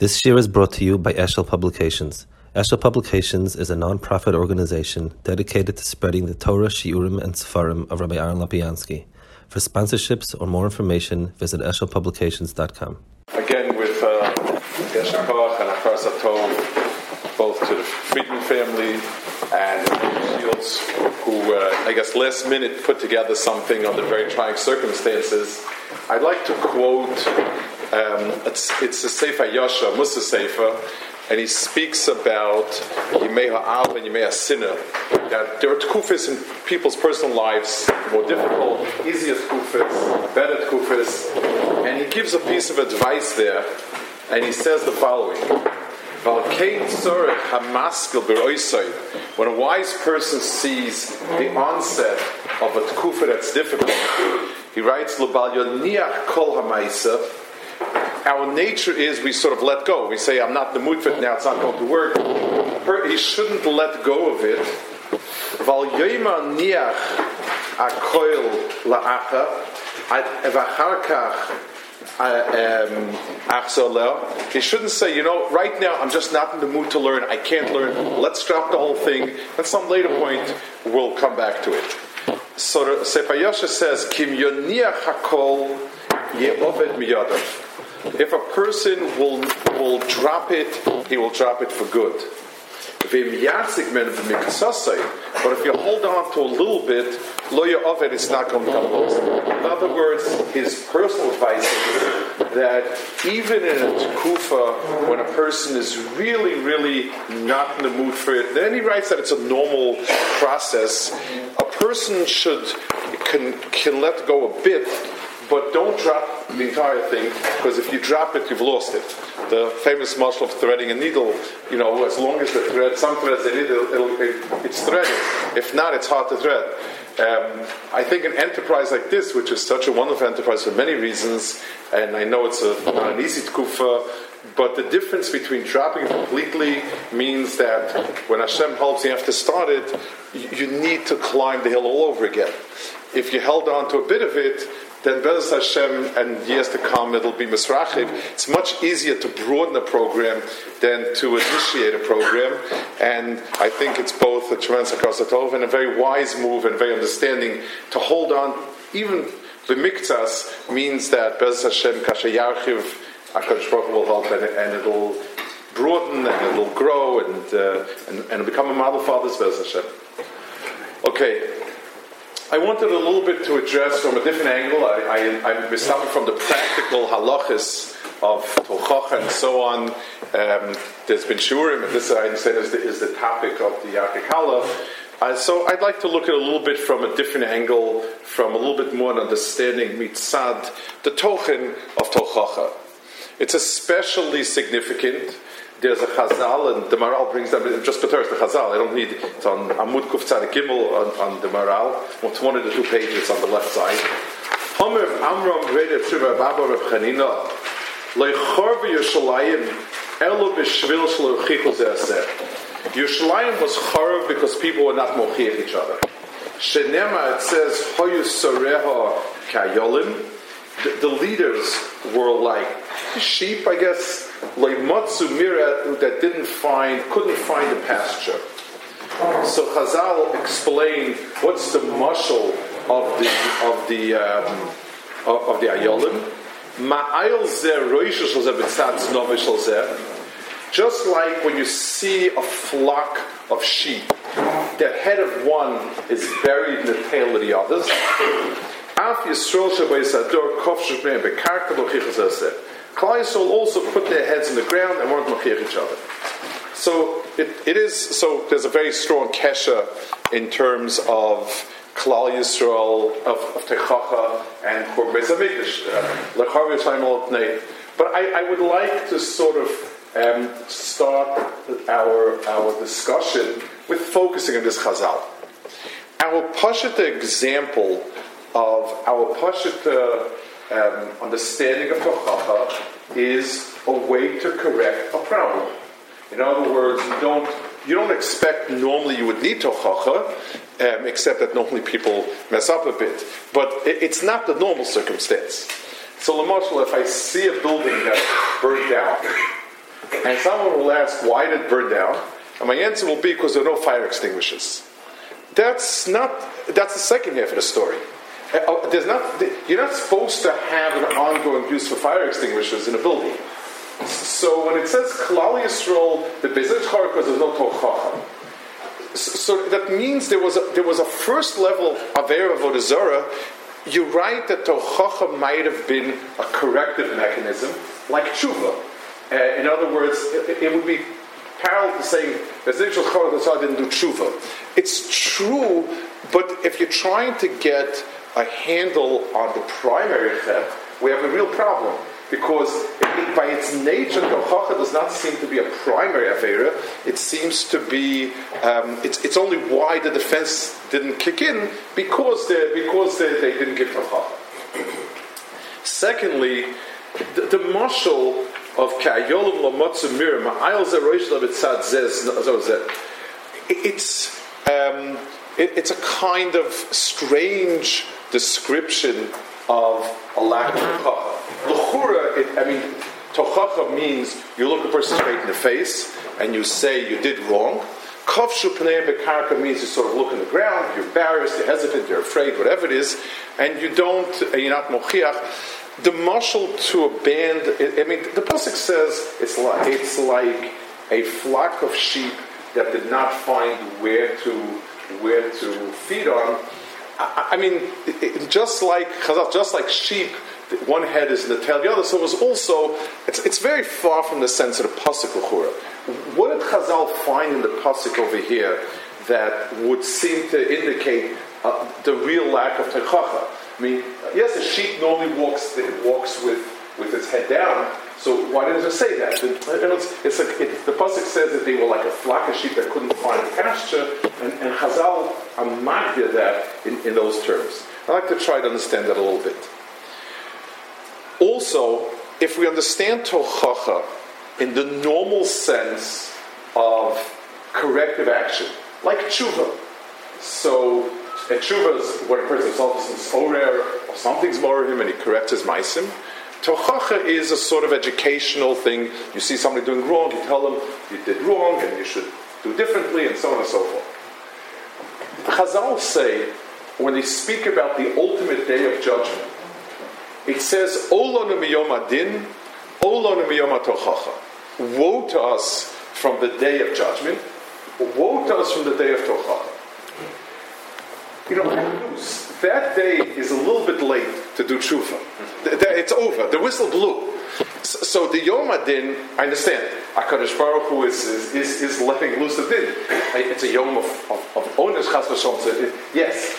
This year is brought to you by Eshel Publications. Eshel Publications is a non-profit organization dedicated to spreading the Torah, Shiurim, and Sefarim of Rabbi Aaron Lapiansky. For sponsorships or more information, visit eshelpublications.com. Again, with uh, and Satov, both to the Friedman family and Shields, who, uh, I guess, last minute put together something under very trying circumstances. I'd like to quote, um, it's, it's a Sefer Yasha, Musa Sefer, and he speaks about Yimei Ha'av and Yimei Ha'sinah. That there are tkufis in people's personal lives, more difficult, easier tkufis, better tkufis, and he gives a piece of advice there, and he says the following. When a wise person sees the onset of a tkufa that's difficult, he writes, our nature is we sort of let go. We say, I'm not in the mood for it now, it's not going to work. He shouldn't let go of it. Uh, um, he shouldn't say, you know, right now I'm just not in the mood to learn, I can't learn, let's drop the whole thing, at some later point we'll come back to it. So Sefer Yosha says, Kim yoniach hakol ye'oved miyadav. If a person will, will drop it, he will drop it for good. But if you hold on to a little bit, loya of it is not going to come lost. In other words, his personal advice is that even in a tukufa, when a person is really, really not in the mood for it, then he writes that it's a normal process. A person should can can let go a bit but don't drop the entire thing because if you drop it, you've lost it. The famous muscle of threading a needle, you know, as long as the thread, some threads they need, it, it's threaded. If not, it's hard to thread. Um, I think an enterprise like this, which is such a wonderful enterprise for many reasons, and I know it's a, not an easy tkufa, but the difference between dropping completely means that when Hashem helps you have to start it, you need to climb the hill all over again. If you held on to a bit of it, then Bezos Hashem and years to come it'll be Misrachiv. It's much easier to broaden a program than to initiate a program. And I think it's both a tremendous akasatov and a very wise move and very understanding to hold on. Even the miktas means that Bezos Hashem HaKadosh Baruch will help and, and, it'll broaden and it'll grow and, uh, and, and become a model for others, Bezos Hashem. Okay, I wanted a little bit to address from a different angle. I, I, I'm stopping from the practical halachas of Tochacha and so on. Um, there's been shurim, and this I understand is the, is the topic of the Yarchei Kallah. Uh, so I'd like to look at a little bit from a different angle, from a little bit more understanding mitzad, the tochen of Tochacha. It's especially significant there's a Chazal, and the Maharal brings them just Pateris, the Chazal. I don't need it's on Amud Kuf Gimel on, on the Maharal. It's one of the two pages on the left side. Homer Amram Rede Tshuva Baba Reb Chanina Leichor Yerushalayim Elo B'Shvil Shlo Chichol Zeh Yerushalayim was chorv because people were not mochiach each other. Shenema it says Hoyu Soreha Kayolim. The, the leaders were like sheep, I guess Leimatsu mira that didn't find, couldn't find a pasture. So Chazal explain what's the muscle of the of the um, of, of the ayolim. Just like when you see a flock of sheep, the head of one is buried in the tail of the others. Af Yisrael Kof Bekarka Klal Yisrael also put their heads in the ground and weren't machir each other. So it, it is. So there's a very strong kesha in terms of Klal Yisrael of, of Techacha and Churban Hamikdash. Uh, but I, I would like to sort of um, start our our discussion with focusing on this Chazal. Our Pashita example of our Pashita um, understanding of Tochacha is a way to correct a problem. In other words, you don't you don't expect normally you would need Tochacha, um, except that normally people mess up a bit. But it, it's not the normal circumstance. So, Lamarshal, if I see a building that burnt down, And someone will ask, why did it burn down? And my answer will be because there are no fire extinguishers. That's not, that's the second half of the story. Uh, uh, there's not, you're not supposed to have an ongoing use for fire extinguishers in a building. So when it says Klal Yisrael, the Bezet Charkos, there's no Tochacha. So that means there was a, there was a first level of Avodah Zarah. You're right that Tochacha might have been a corrective mechanism, like tshuva. Uh, in other words, it, it would be parallel to saying residential chorah didn't do tshuva. It's true, but if you're trying to get a handle on the primary theft, we have a real problem. Because it, by its nature, hocha does not seem to be a primary avera. It seems to be. Um, it's, it's only why the defense didn't kick in because they because they, they didn't give hocha. Secondly, the, the marshal of Ka'yolim Lamotzu Mirim, it's um, it, it's a kind of strange description of a lack of uh-huh. tochacha. L'chura, I mean, tochacha means you look a person straight in the face and you say you did wrong. Kafshu pnei bekarka means you sort of look in the ground, you're embarrassed, you're hesitant, you're afraid, whatever it is, and you don't, you're not mochiach. The muscle to a band, I mean, the pasuk says it's like it's like a flock of sheep that did not find where to where to feed on. I, mean, just like just like sheep, one head is in the tail, of the other. So it was also it's, it's very far from the sense of the pasuk l'chura. What did Chazal find in the pasuk over here that would seem to indicate uh, the real lack of techacha? I mean, yes, a sheep normally walks walks with, with its head down. So why didn't it say that? It's, it's it, the pasuk says that they were like a flock of sheep that couldn't find pasture, and, and Chazal amagdir that in, in those terms. I'd like to try to understand that a little bit. Also, if we understand tochacha in the normal sense of corrective action, like tshuva, so and tshuva is when a person is orer or something's more him and he corrects his maisim. Tochacha is a sort of educational thing. You see somebody doing wrong, you tell them you did wrong and you should do differently, and so on and so forth. Chazal say when they speak about the ultimate day of judgment, it says Olonu adin. Woe to us from the day of judgment. Woe to us from the day of tochacha you know, that day is a little bit late to do tshuva. It's over. The whistle blew. So the Yom Adin, I understand. Hakadosh Baruch Hu is, is, is, letting loose the din. It's a Yom of, of, of onus chas Yes.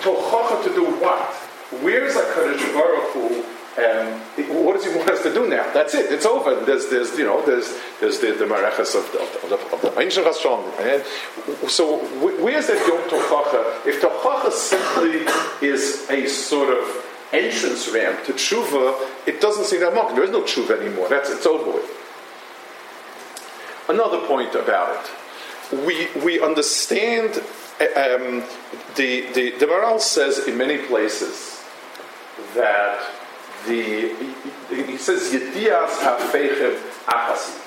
Tochacha to do what? Where's Hakadosh Baruch Hu and what does he want us to do now? That's it. It's over. There's, there's you know, there's, there's the, the marachas of the, of the, of the ancient Hashon. So where's that Yom Tochacha? If Tochacha simply is a sort of entrance ramp to tshuva, it doesn't seem that much. There is no tshuva anymore. That's it's over with. Another point about it, we we understand. Um, the the the Maharal says in many places that the he says Yedias hafechev achasi.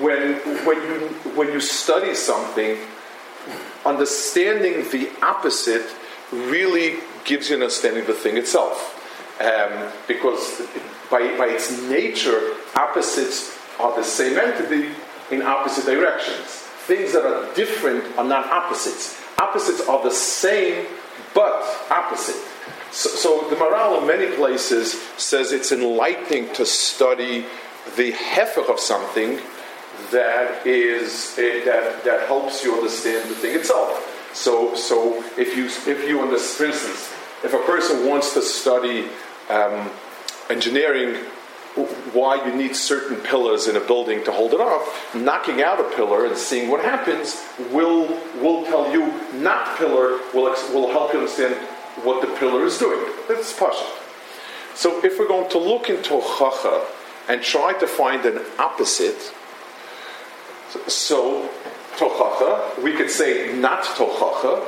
When when you when you study something, understanding the opposite really gives you an understanding of the thing itself. Um, because by, by its nature, opposites are the same entity in opposite directions. Things that are different are not opposites. Opposites are the same but opposite. So, so the Maharal in many places says it's enlightening to study the hefer of something that is uh, that that helps you understand the thing itself. So, so if you if you understand, for instance, if a person wants to study um, engineering, why you need certain pillars in a building to hold it up, knocking out a pillar and seeing what happens will will tell you not pillar will will help you understand what the pillar is doing. That's Pasha. So if we're going to look into Chacha and try to find an opposite, so Tochacha, we could say not Tochacha.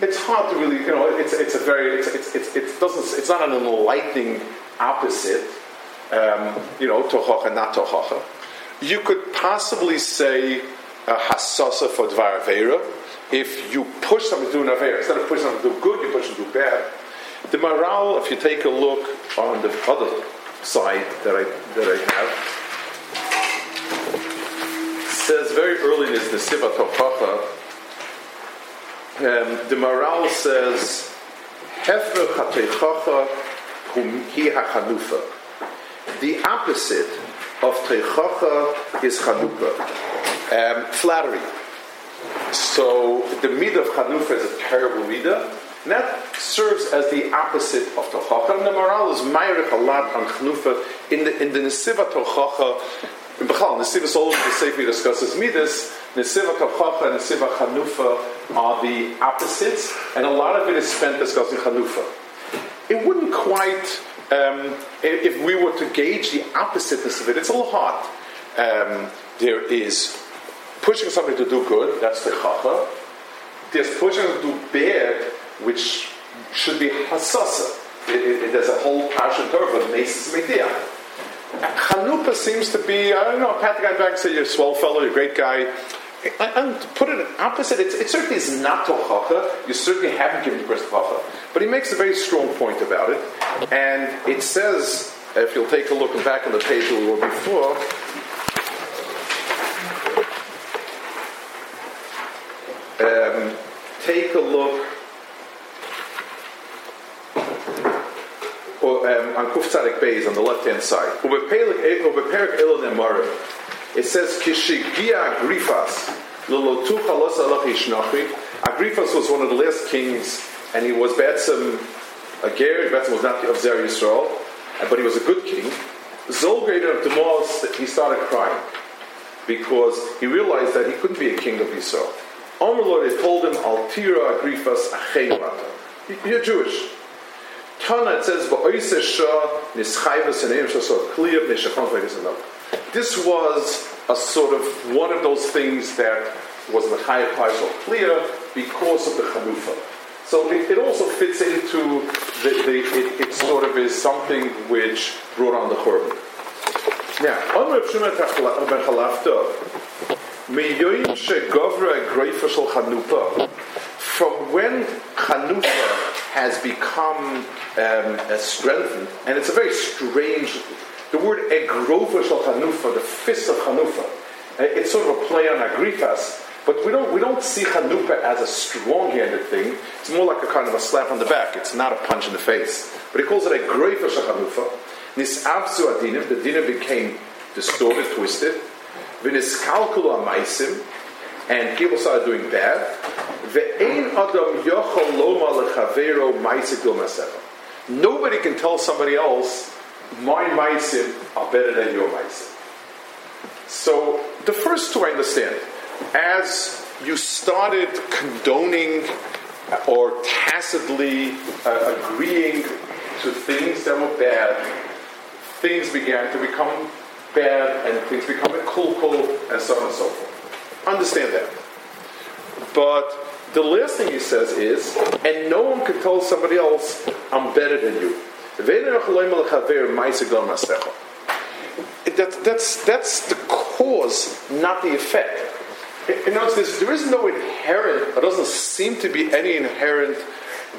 It's hard to really, you know, it's, it's a very, it's, it's, it's, it doesn't, it's not an enlightening opposite, um, you know, Tochacha, not Tochacha. You could possibly say a hasasa for dvar avera. If you push something to do an avera, instead of pushing something to do good, you push it to do bad. The Maharal, if you take a look on the other side that I that I have, says very early in his Nesiv HaTochacha, um, the Maharal says, Hefer hachanufa. The opposite of Techacha is Chanupa. Um, flattery. So the midah of Chanufa is a terrible midah. And that serves as the opposite of Tochacha. And the Maharal is Mayrich a lot on Chanufa. In the, in the Nesiv HaTochacha, in Bechal, Nesivos Olam, the Sefer discusses midas. Nesiv HaTochacha and Nesiv HaChanufa are the opposites. And a lot of it is spent discussing Chanufa. It wouldn't quite um, if we were to gauge the oppositeness of it, it's a little hard. Um, there is pushing somebody to do good, that's the chacha. There's pushing to do bad, which should be hasasa. It, it, there's a whole passion Torah mesis media. Chanupa seems to be, I don't know, pat the guy back and say, you're a swell fellow, you're a great guy. And to put it opposite, it, it certainly is not tochacha. You certainly haven't given the person tochacha. But he makes a very strong point about it. And it says, if you'll take a look back on the page we were before, um, take a look or, um, on Kuf Tzadik Beis on the left hand side. Eh, it says, Kishigia Agrifas, Agrifas was one of the last kings, and he was Batsum, a uh, Ger, Batsum was not of Zer Yisrael, uh, but he was a good king. Zolgrader of Demos, he started crying because he realized that he couldn't be a king of Yisrael. Omer Lord told him, Altira Agrifas Achein You're Jewish. Tana, it says, This was a sort of one of those things that was the higher price of clear because of the chanufa. So it, it also fits into the, the it, it, sort of is something which brought on the churban. Now, on Shimon ben from when chanupa has become um, strengthened, and it's a very strange the word egrova shel the fist of chanufa, uh, it's sort of a play on agrifas, but we don't, we don't see chanufa as a strong-handed thing. It's more like a kind of a slap on the back. It's not a punch in the face. But he calls it a greifa shel chanufa. Nisavzu adinim, the dinim became distorted, twisted. Amaisim, and people started doing bad. Ve'ein adam. Nobody can tell somebody else my maisim are better than your maisim. So the first two I understand. As you started condoning or tacitly uh, agreeing to things that were bad, things began to become bad and things become cool, cool, and so on and so forth. Understand that. But the last thing he says is, and no one can tell somebody else, I'm better than you. That, that's, that's the cause, not the effect. In other words, there is no inherent, there doesn't seem to be any inherent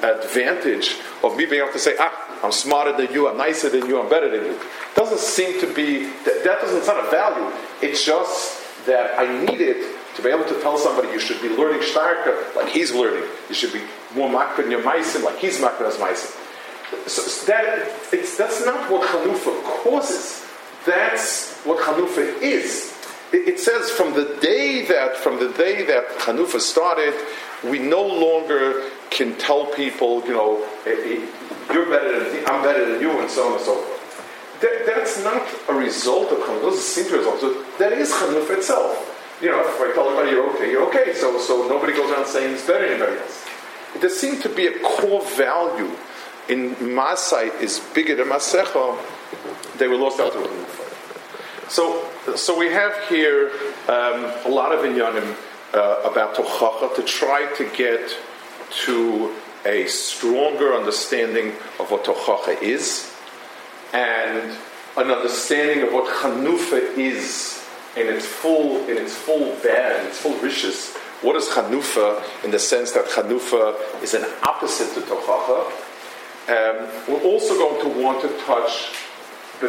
advantage of me being able to say, ah, I'm smarter than you, I'm nicer than you, I'm better than you. Doesn't seem to be, that, that doesn't, not a value. It's just that I need it to be able to tell somebody you should be learning starker like he's learning. You should be more makar than your meisim like he's makar as meisim. So that, it's, that's not what Hanufa causes. That's what Hanufa is. It, it, says from the day that from the day that Hanufa started, we no longer can tell people, you know, eh, eh, you're better than me, I'm better than you, and so on and so forth. That, that's not a result of Chanufa. doesn't seem to be a result. So that is Chanufa itself. You know, if I tell everybody you're okay, you're okay. So, so nobody goes around saying it's better than anybody else. There seems to be a core value in Masai is bigger than Masecha, they were lost out to a So, so we have here um, a lot of inyanim uh, about Tochacha to try to get to a stronger understanding of what Tochacha is and an understanding of what Chanufa is in its full in its full in its full riches. What is Chanufa in the sense that Chanufa is an opposite to Tochacha? Um, we're also going to want to touch the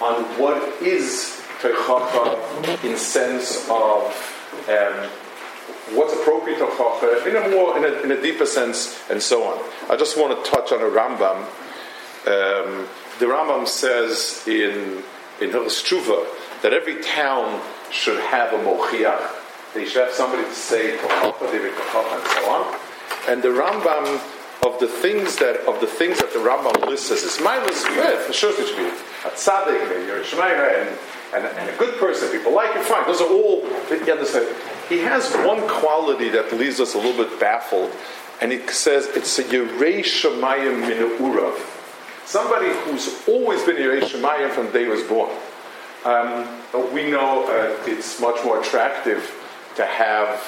on what is Tochacha in sense of um, what's appropriate Tochacha in a more in a, in a, deeper sense, and so on. I just want to touch on a Rambam. Um, the Rambam says in in Hilchos that every town should have a mochiach. They should have somebody to say Tochacha, David Tochacha, and so on. And the Rambam of the things that of the things that the Rambam lists his mindless, yeah, for sure it should be a tzaddik, a Yerushalayim, and, and, and a good person. People like him, fine. Those are all you understand. He has one quality that leaves us a little bit baffled, and he says it's a Yerei Shemayim Min Somebody who's always been Yerei Shemayim from the day he was born. Um, we know uh, it's much more attractive to have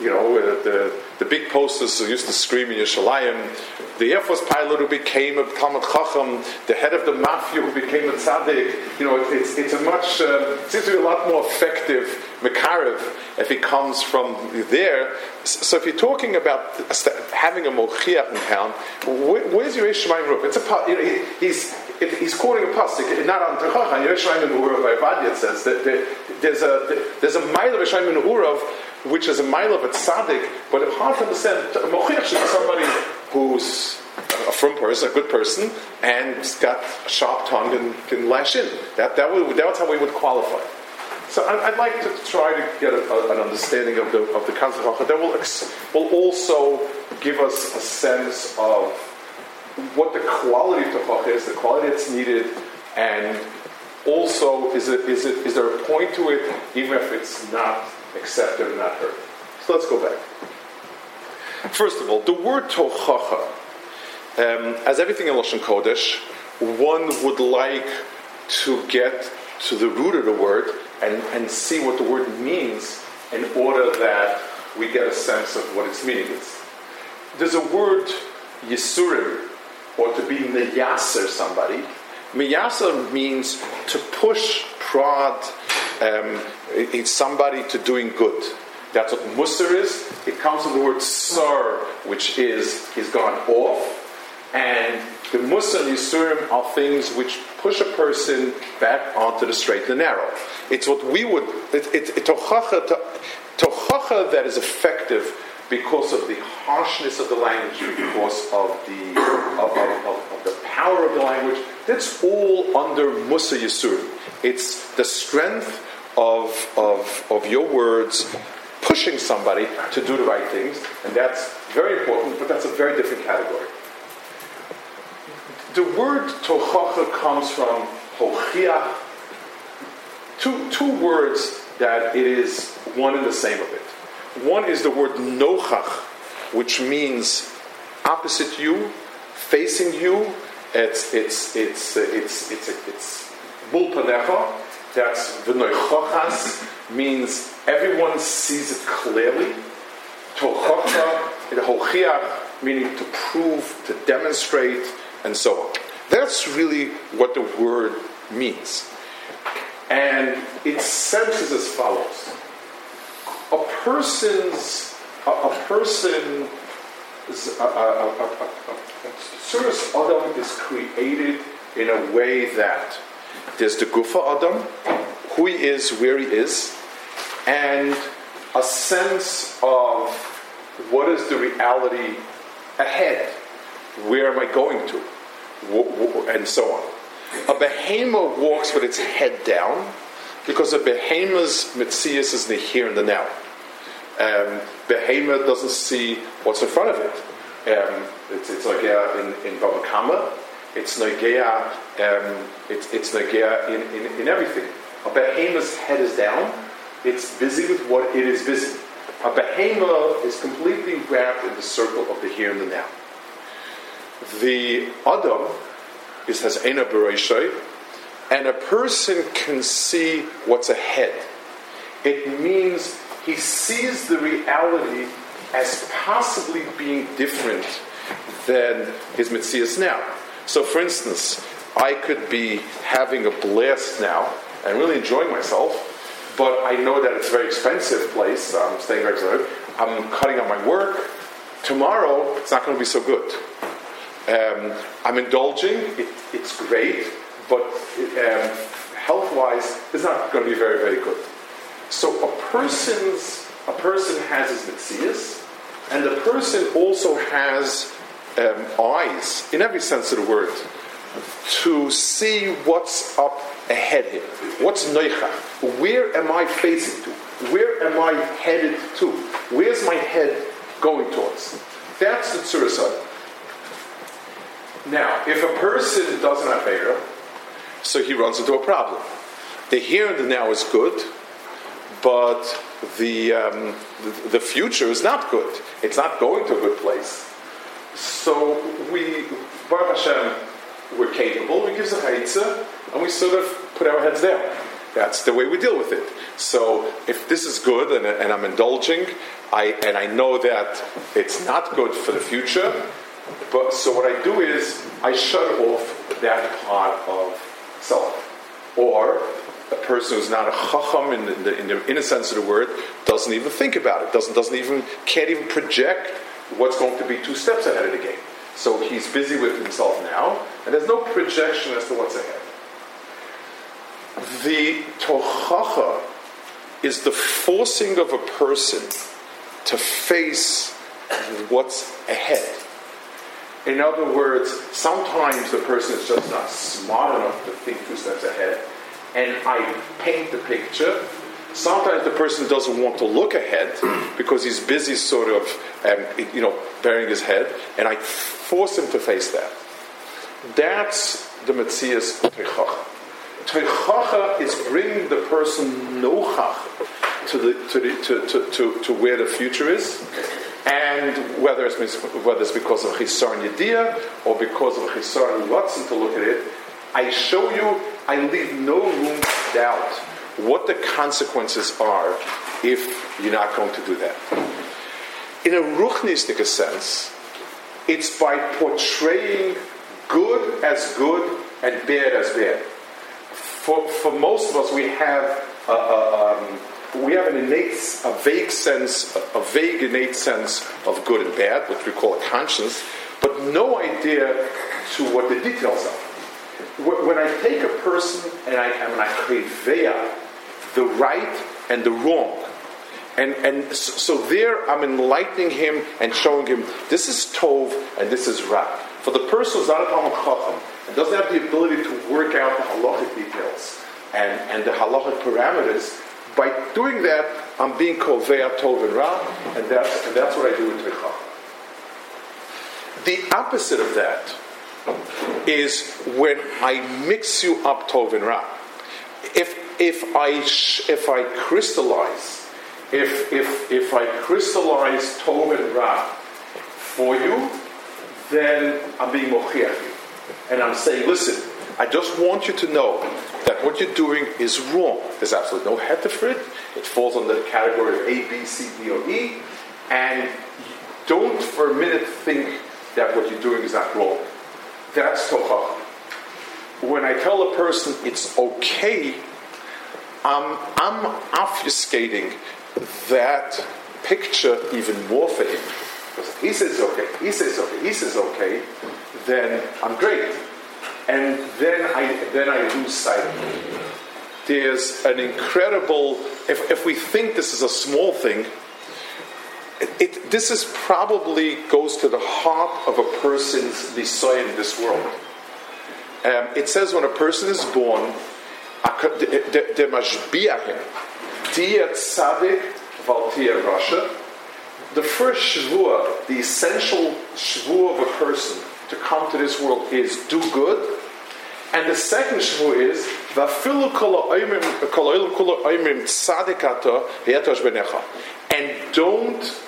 you know, the, the big posters who used to scream in Yerushalayim, the Air Force pilot who became a Talmud Chacham, the head of the mafia who became a tzaddik, you know, it's, it's a much, uh, seems to be a lot more effective Mekarev if he comes from there. So if you're talking about having a Mochiach in town, where, where's your Ishmael roof? It's a, you know, he's, he's quoting a pasuk, not on Techacha, Yerushalayim Urav it says that there's a, there's a mile of Yerushalayim and Urav which is a mile of a tzaddik, but hard to understand. A mochiach be somebody who's a firm person, a good person, and got a sharp tongue and can lash in. That, that would, that's how we would qualify. So I'd like to try to get a, an understanding of the of the concept of that will ex, will also give us a sense of what the quality of tefach is, the quality that's needed, and also is it is it is there a point to it, even if it's not accepted and not heard. So let's go back. First of all, the word tochacha, um, as everything in Lashon Kodesh, one would like to get to the root of the word and, and see what the word means in order that we get a sense of what its meaning is. There's a word yisurim, or to be meyaser somebody. Meyaser means to push, prod, um, it's somebody to doing good. That's what musar is. It comes from the word sar, which is he's gone off. And the musar and yisurim are things which push a person back onto the straight and narrow. It's what we would, it's it, it, tochacha, that is effective because of the harshness of the language, because of the, of, of, of, of the power of the language. That's all under Musa Yisurim. It's the strength of, of, of your words pushing somebody to do the right things, and that's very important, but that's a very different category. The word tochacha comes from hochiach, two, two words that it is one and the same of it. One is the word nochach, which means opposite you, facing you. It's it's it's it's it's it's, it's, it's that's v'noichochas means everyone sees it clearly. Tochocha, hochiach, meaning to prove, to demonstrate, and so on. That's really what the word means. And its sense is as follows. A person's, a, a person, a, a, a, is created in a way that there's the Gufa Adam, who he is, where he is, and a sense of what is the reality ahead, where am I going to, and so on. A behemoth walks with its head down because a behemoth's mitzias is the here and the now. Um, behemoth doesn't see what's in front of it. Um, it's, it's like uh, in, in Baba Kama, it's Nogea, um, it's, it's Nogea in, in, in everything. A behemoth's head is down, it's busy with what it is busy. A behemoth is completely wrapped in the circle of the here and the now. The Adam is, has Ena Bereishay, and a person can see what's ahead. It means he sees the reality as possibly being different than his Metzias now. So, for instance, I could be having a blast now and really enjoying myself, but I know that it's a very expensive place. I'm staying very expensive. I'm cutting out my work. Tomorrow, it's not going to be so good. Um, I'm indulging. It, it's great, but um, health-wise, it's not going to be very, very good. So a person's a person has his mitzias, and the person also has um, eyes, in every sense of the word, to see what's up ahead here. What's noicha? Where am I facing to? Where am I headed to? Where's my head going towards? That's the tsurasad. Now, if a person doesn't have Veda, so he runs into a problem. The here and the now is good, but the, um, the, the future is not good. It's not going to a good place. So we, Baruch Hashem, we're capable. We give the chayitza, and we sort of put our heads down. That's the way we deal with it. So if this is good and, and I'm indulging, I, and I know that it's not good for the future, but so what I do is I shut off that part of self. Or a person who's not a chacham in the, in the, in the inner sense of the word doesn't even think about it, doesn't, doesn't even, can't even project what's going to be two steps ahead of the game. So he's busy with himself now, and there's no projection as to what's ahead. The tochacha is the forcing of a person to face what's ahead. In other words, sometimes the person is just not smart enough to think two steps ahead, and I paint the picture. Sometimes the person doesn't want to look ahead because he's busy, sort of, um, you know, burying his head, and I force him to face that. That's the Metzias Teichacha. Teichacha is bringing the person nochach to, the, to, the, to, to, to, to where the future is, and whether it's, whether it's because of Chisar Yediyah or because of Chisar Watson to look at it, I show you, I leave no room to doubt what the consequences are if you're not going to do that. In a Ruchnistic sense, it's by portraying good as good and bad as bad. For, for most of us, we have a, a, um, we have an innate, a vague sense, a vague innate sense of good and bad, which we call a conscience, but no idea to what the details are. When I take a person and I, and I create the right and the wrong, and, and so there I'm enlightening him and showing him this is Tov and this is Ra. For the person who's not a Talmud Chacham and doesn't have the ability to work out the halachic details and, and the halachic parameters, by doing that, I'm being kovea tov and ra, and that's and that's what I do in Tvicha. The opposite of that is when I mix you up tov and ra. If if I if I crystallize, if if if I crystallize tov and ra for you, then I'm being mochiach and I'm saying, listen, I just want you to know that what you're doing is wrong. There's absolutely no head for it. It falls under the category of A, B, C, D, or E. And don't for a minute think that what you're doing is not wrong. That's tochach. When I tell a person it's okay, I'm, obfuscating that picture even more for him. Because he says okay, he says okay, he says okay, then I'm great and then I then I lose sight. Of it. There's an incredible. If, if we think this is a small thing, it, this is probably goes to the heart of a person's nisoy in this world. Um, it says when a person is born, the mashbiahim, tia tzadik valtia rasha. The first shvua, the essential shvua of a person to come to this world is do good. And the second shvu is vafilu And don't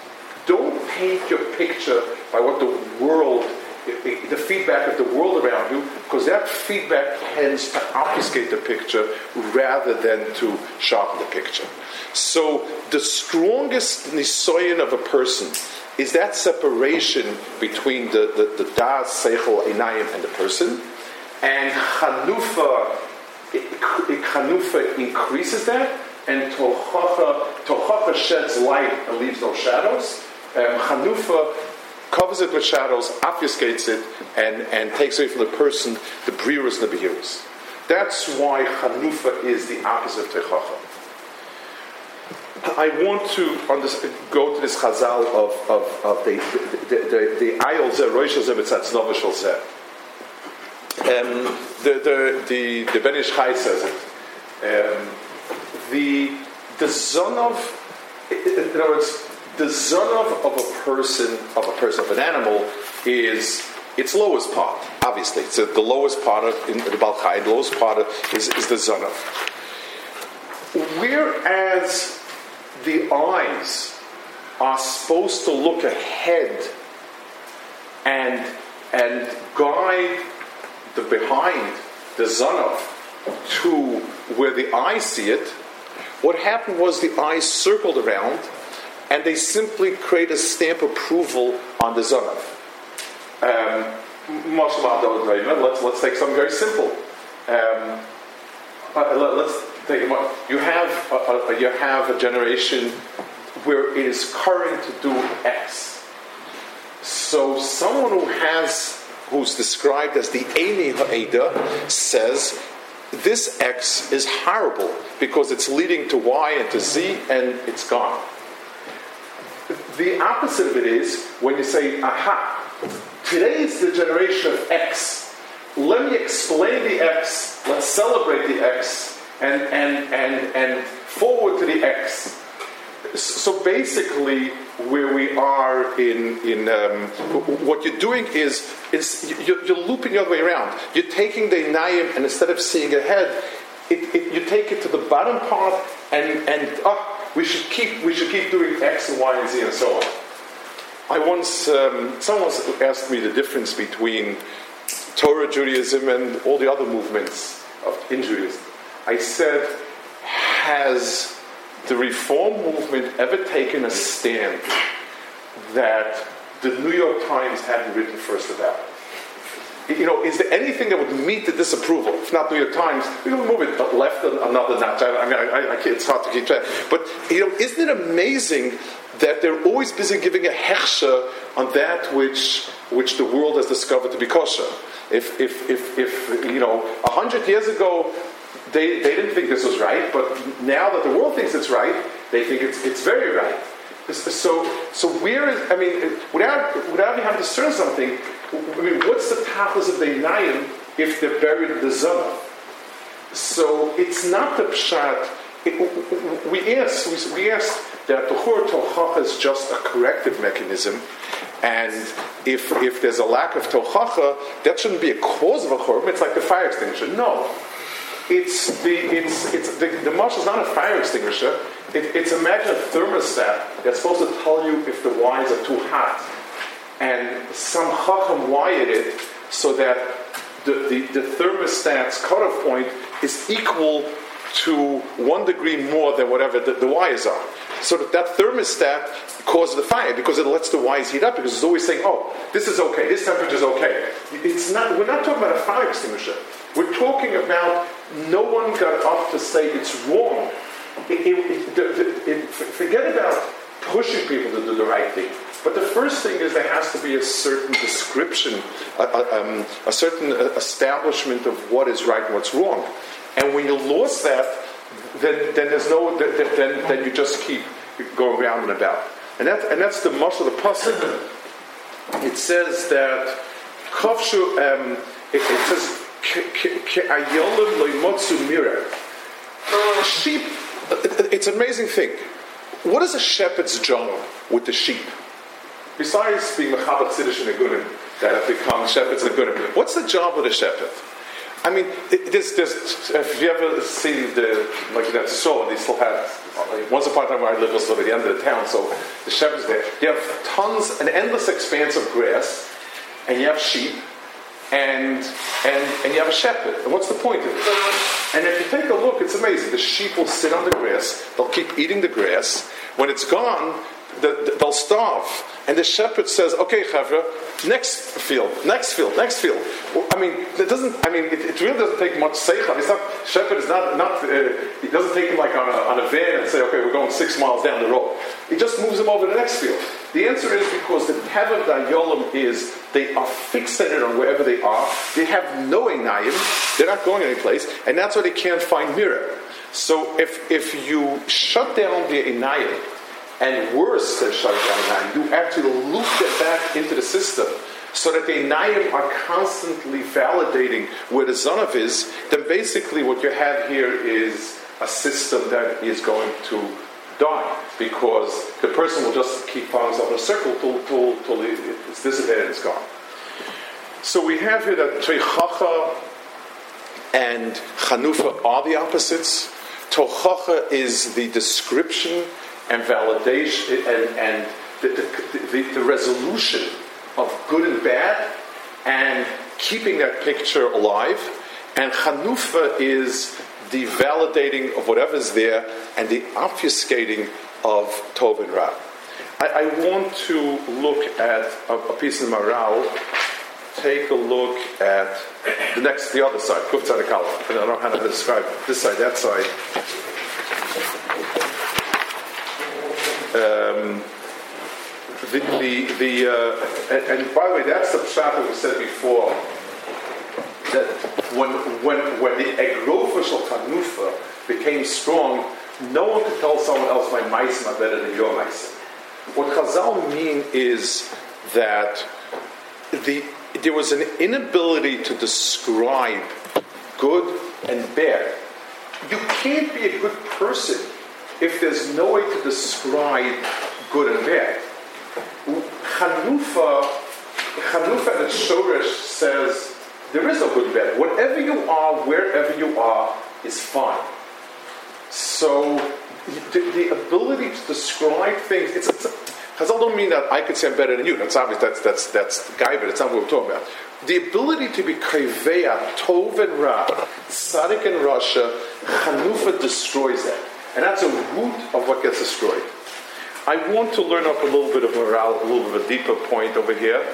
don't paint your picture by what the world, the feedback of the world around you, because that feedback tends to obfuscate the picture rather than to sharpen the picture. So the strongest nisoyan of a person is that separation between the, the, the Das, Seichel, Einayim, and the person. And Chanufa, Chanufa increases that and Tochacha, Tochacha sheds light and leaves no shadows. Um, Chanufa covers it with shadows, obfuscates it, and, and takes away from the person the Briras and the Behiras. That's why Hanufa is the opposite of Tochacha. I want to go to this chazal of, of, of the the ayol zeh roishel zeh zeh. Um, the the the Ben says it. Um, the the zonov, in other words, the zonov of a person of a person of an animal is its lowest part. Obviously, it's the lowest part of in the balchai. The lowest part of, is is the zonov. Whereas the eyes are supposed to look ahead and and guide the behind the zonov to where the eyes see it. What happened was the eyes circled around, and they simply create a stamp approval on the zonov. Um, let's let's take something very simple. Um, uh, let's you have a, a, you have a generation where it is current to do X. So someone who has who's described as the Eini Ha'eda says this X is horrible because it's leading to Y and to Z and it's gone. The opposite of it is when you say, aha, today is the generation of X. Let me explain the X, let's celebrate the X, and, and, and, and forward to the x. So basically, where we are in, in um, what you're doing is it's, you're, you're, looping the other way around. You're taking the naim and instead of seeing ahead, it, it, you take it to the bottom part and, and oh, we should keep we should keep doing X and Y and Z and so on. I once um, someone asked me the difference between Torah Judaism and all the other movements of, in Judaism. I said, has the reform movement ever taken a stand that the New York Times hadn't written first about? You know, is there anything that would meet the disapproval? If not New York Times, we can move it left another notch. I, mean, I, I, it's hard to keep track. But, you know, isn't it amazing that they're always busy giving a hechsha on that which, which the world has discovered to be kosher? If, if, if, if you know, a hundred years ago, they, they didn't think this was right, but now that the world thinks it's right, they think it's, it's very right. So, so where is, I mean, without, without having to discern something, I mean, what's the tachlis of the Inayim if they're buried in the Zona? So it's not the pshat. It, we ask, we, we that the Chor Tochacha is just a corrective mechanism, and if, if there's a lack of Tochacha, that shouldn't be a cause of a Chor. It's like the fire extinguisher. No, it's the it's it's the, the mush is not a fire extinguisher. It, it's imagine a thermostat that's supposed to tell you if the wines are too hot, and some chacham wired it so that the, the, the thermostat's cutoff point is equal to one degree more than whatever the, the wires are. So that, that thermostat causes the fire because it lets the wires heat up because it's always saying, oh, this is okay, this temperature is okay. It's not, we're not talking about a fire extinguisher. We're talking about no one got up to say it's wrong. It, it, it, forget about pushing people to do the right thing. But the first thing is there has to be a certain description, a, a, um, a certain establishment of what is right and what's wrong. And when you lose that, then, then there's no, then, then, you just keep going round and about. And, that, and that's the muscle of the pasuk. It says that kafshu, um, it, it says Sheep, it's an amazing thing. What is a shepherd's job with the sheep? Besides being Mechabat Siddish and Agunim, that have become shepherds and Agunim, what's the job of a shepherd? I mean, if you ever see the, like that store, they still have, once upon a time where I lived was at the end of the town, so the shepherds there, you have tons, an endless expanse of grass, and you have sheep, and, and, and you have a shepherd. And what's the point of it? And if you take a look, it's amazing. The sheep will sit on the grass, they'll keep eating the grass. When it's gone, the, the, they'll starve. and the shepherd says, "Okay, chavra, next field, next field, next field." I mean, it doesn't. I mean, it, it really doesn't take much seichel. It's not shepherd is not not. Uh, it doesn't take him like on a, on a van and say, "Okay, we're going six miles down the road." He just moves him over to the next field. The answer is because the of Dayolim is they are fixated on wherever they are. They have no enayim. They're not going anyplace, and that's why they can't find mirror. So if if you shut down the enayim and worse than down you to loop them back into the system so that the Inayim are constantly validating where the Zonav is, then basically what you have here is a system that is going to die because the person will just keep himself in a circle till, till, till it's dissipated and it's gone. So we have here that Tochacha and Chanufa are the opposites. Tochacha is the description and validation and, and the, the, the, the, resolution of good and bad and keeping that picture alive. And Chanufa is the validating of whatever's there and the obfuscating of Tov and Ra. I, I want to look at a, a piece of Maharal. Take a look at the next, the other side, Kuf I don't know how to describe this side, that side. Um, the, the, the uh, and, and, by the way, that's the that we said before. That when when when the egrofa shel tanufa became strong, no one could tell someone else my mice are better than your mice. What Chazal mean is that the there was an inability to describe good and bad. You can't be a good person if there's no way to describe good and bad. Chanufa, Chanufa and Shoresh says there is no good and bad. Whatever you are, wherever you are, is fine. So the, the ability to describe things, it's, it's Chazal don't mean that I could say I'm better than you. That's obvious. That's that's that's the guy, but it's not what we're talking about. The ability to be kaiveya, tov and ra, tzaddik and rasha, Chanufa destroys that. And that's a root of what gets destroyed. I want to learn up a little bit of Maharal, a little bit of a deeper point over here.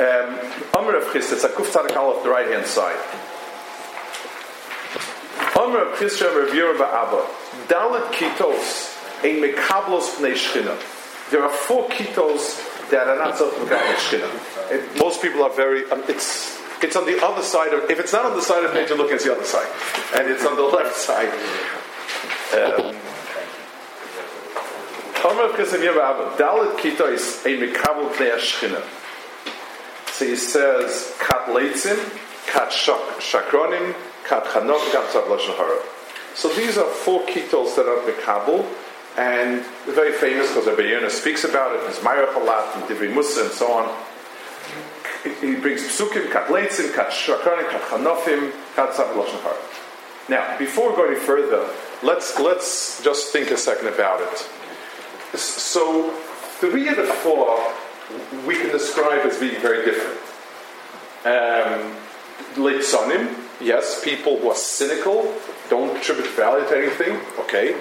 Um, Amr of Chistis, Akuf Tzadikal off the right hand side. Amr of Yerim Ba'aba. Dalit Kitos, a Mekablos Pnei Shchina. There are four Kitos that are not self Shchina. Most people are very, um, it's it's on the other side of, if it's not on the side of page, look at the other side. And it's on the left side. Pnei So he says, Kat Leitzim, Kat Shakronim, Kat Chanok, Kat Tzav Hara. So these are four kitos that are Mikabel, and very famous because Rabbi Yonah speaks about it, there's Mayach a and Divrei Musa, and so on. He brings Psukim, Kat Leitzim, Kat Shakronim, Kat Chanofim, Kat Tzav Hara. Now, before we go any further, let's let's just think a second about it. So, three of the four we can describe as being very different. Um, yes, people who are cynical, don't attribute value to anything, okay.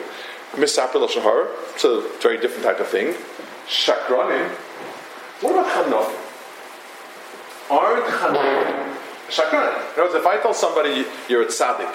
Misapel Shahar, it's a very different type of thing. Shakranim, what about Chanof? Aren't Chanof Shakran. In other words, if I tell somebody you're a tzaddik,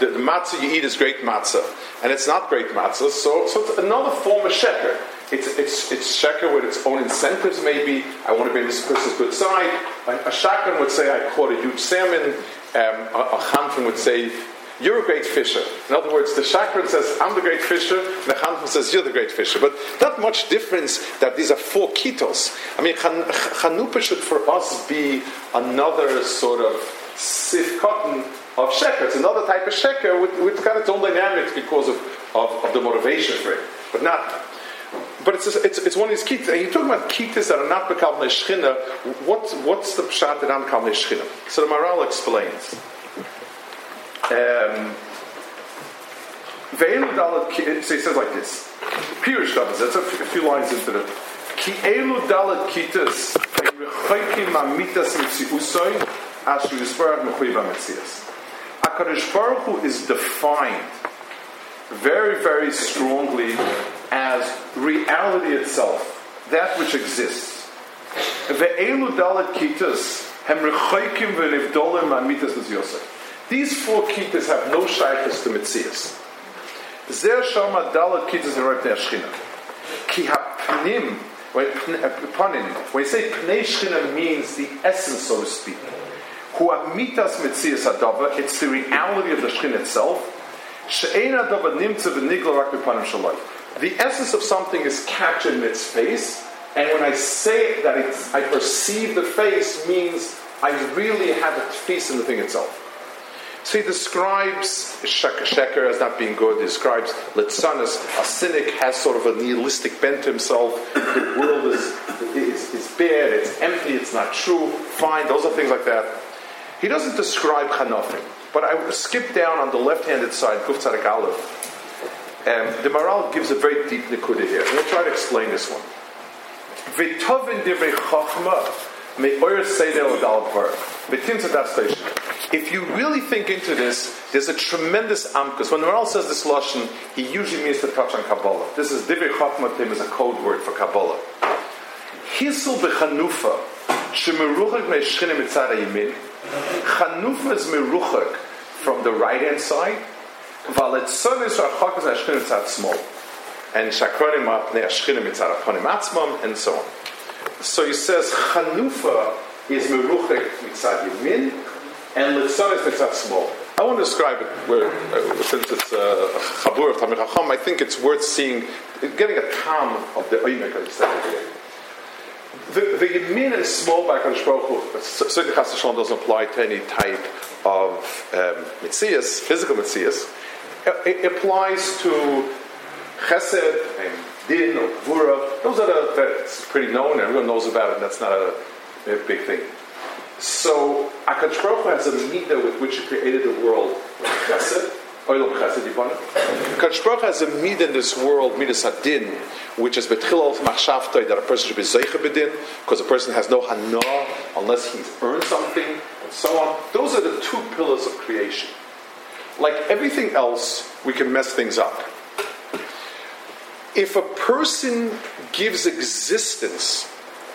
the, the matzah you eat is great matzah, and it's not great matzah, so, so it's another form of sheker. It's, it's, it's sheker with its own incentives, maybe. I want to be on this person's good side. A, a shakran would say, I caught a huge salmon. Um, a, a would say, you're a great fisher. In other words, the chakran says, I'm the great fisher, and the Chanfin says, You're the great fisher. But not much difference that these are four kitos. I mean, Chanufa should for us be another sort of sif cotton of sheker. It's another type of sheker with, with kind of its own dynamics because of, of, of, the motivation for it. But not. But it's, it's, it's one of these kitas. You're talking about kitas that are not Bekal Neshchina. What, what's the pshat that I'm Neshchina? So the Maharal explains. Um, so he says like this. Pirush David, that's a few lines into the Ki elu dalet kitas rechoikim mamitas mitziusoi yisparach. HaKadosh Baruch Hu is defined very, very strongly as reality itself. that which exists. Ve'elu dalet kitas hem amitas. These four kitas have no shaykhs to mitzias. Zer shama dalet kitas in Reb Shchina. Ki hapnim, when uh, you say pnei shchina means the essence, so to speak. Hu amitas mitzias adava, it's the reality of the shchina itself. She'ena adava nimtza v'nigla rak b'panim shaloi. The essence of something is captured in its face, and when I say that I perceive the face, means I really have a face in the thing itself. So he describes Sheker as not being good. He describes Litzanis, a cynic, has sort of a nihilistic bent to himself. The world is, is, is it's empty, it's not true. Fine, those are things like that. He doesn't describe Chanofim, but I skip down on the left-handed side, Kuf Tzadik Aleph. Um, the Maharal gives a very deep nikuda here. Going to try to explain this one. V'tovin divrei chachma kvar. V'timtzat that station. If you really think into this, there's a tremendous amkus. When the Maharal says this lashon, he usually means to touch on Kabbalah. This is divrei chachma tim is a code word for Kabbalah. Hisul bechanufa shemeruchak me'eshchine mitzad yamin. Chanufa is meruchak from the right hand side Valitzonis are chakas ashchinim tzad small, and shakronim apnei ashchinim mitzad aponim atzmam, and so on. So he says chanufa is meruchek mitzad and litzonis mitzad small. I want to describe it where, uh, since it's uh, a chabur of Tamil Chacham, I think it's worth seeing, getting a tam of the oimek of the the, the Yamin and small by Kadosh Baruch certainly Chas doesn't apply to any type of um, mitzias, physical mitzias it applies to chesed and din or gvura. Those are the, that's pretty known, everyone knows about it, that's not a, a big thing. So, Baruch has a midah with which he created the world, chesed, Oilam Chesed Yibana. Has a mid in this world, midas hadin, which is betchil of machshavtoi that a person should be zeicha bedin, because a person has no hana unless he's earned something, and so on. Those are the two pillars of creation like everything else, we can mess things up. If a person gives existence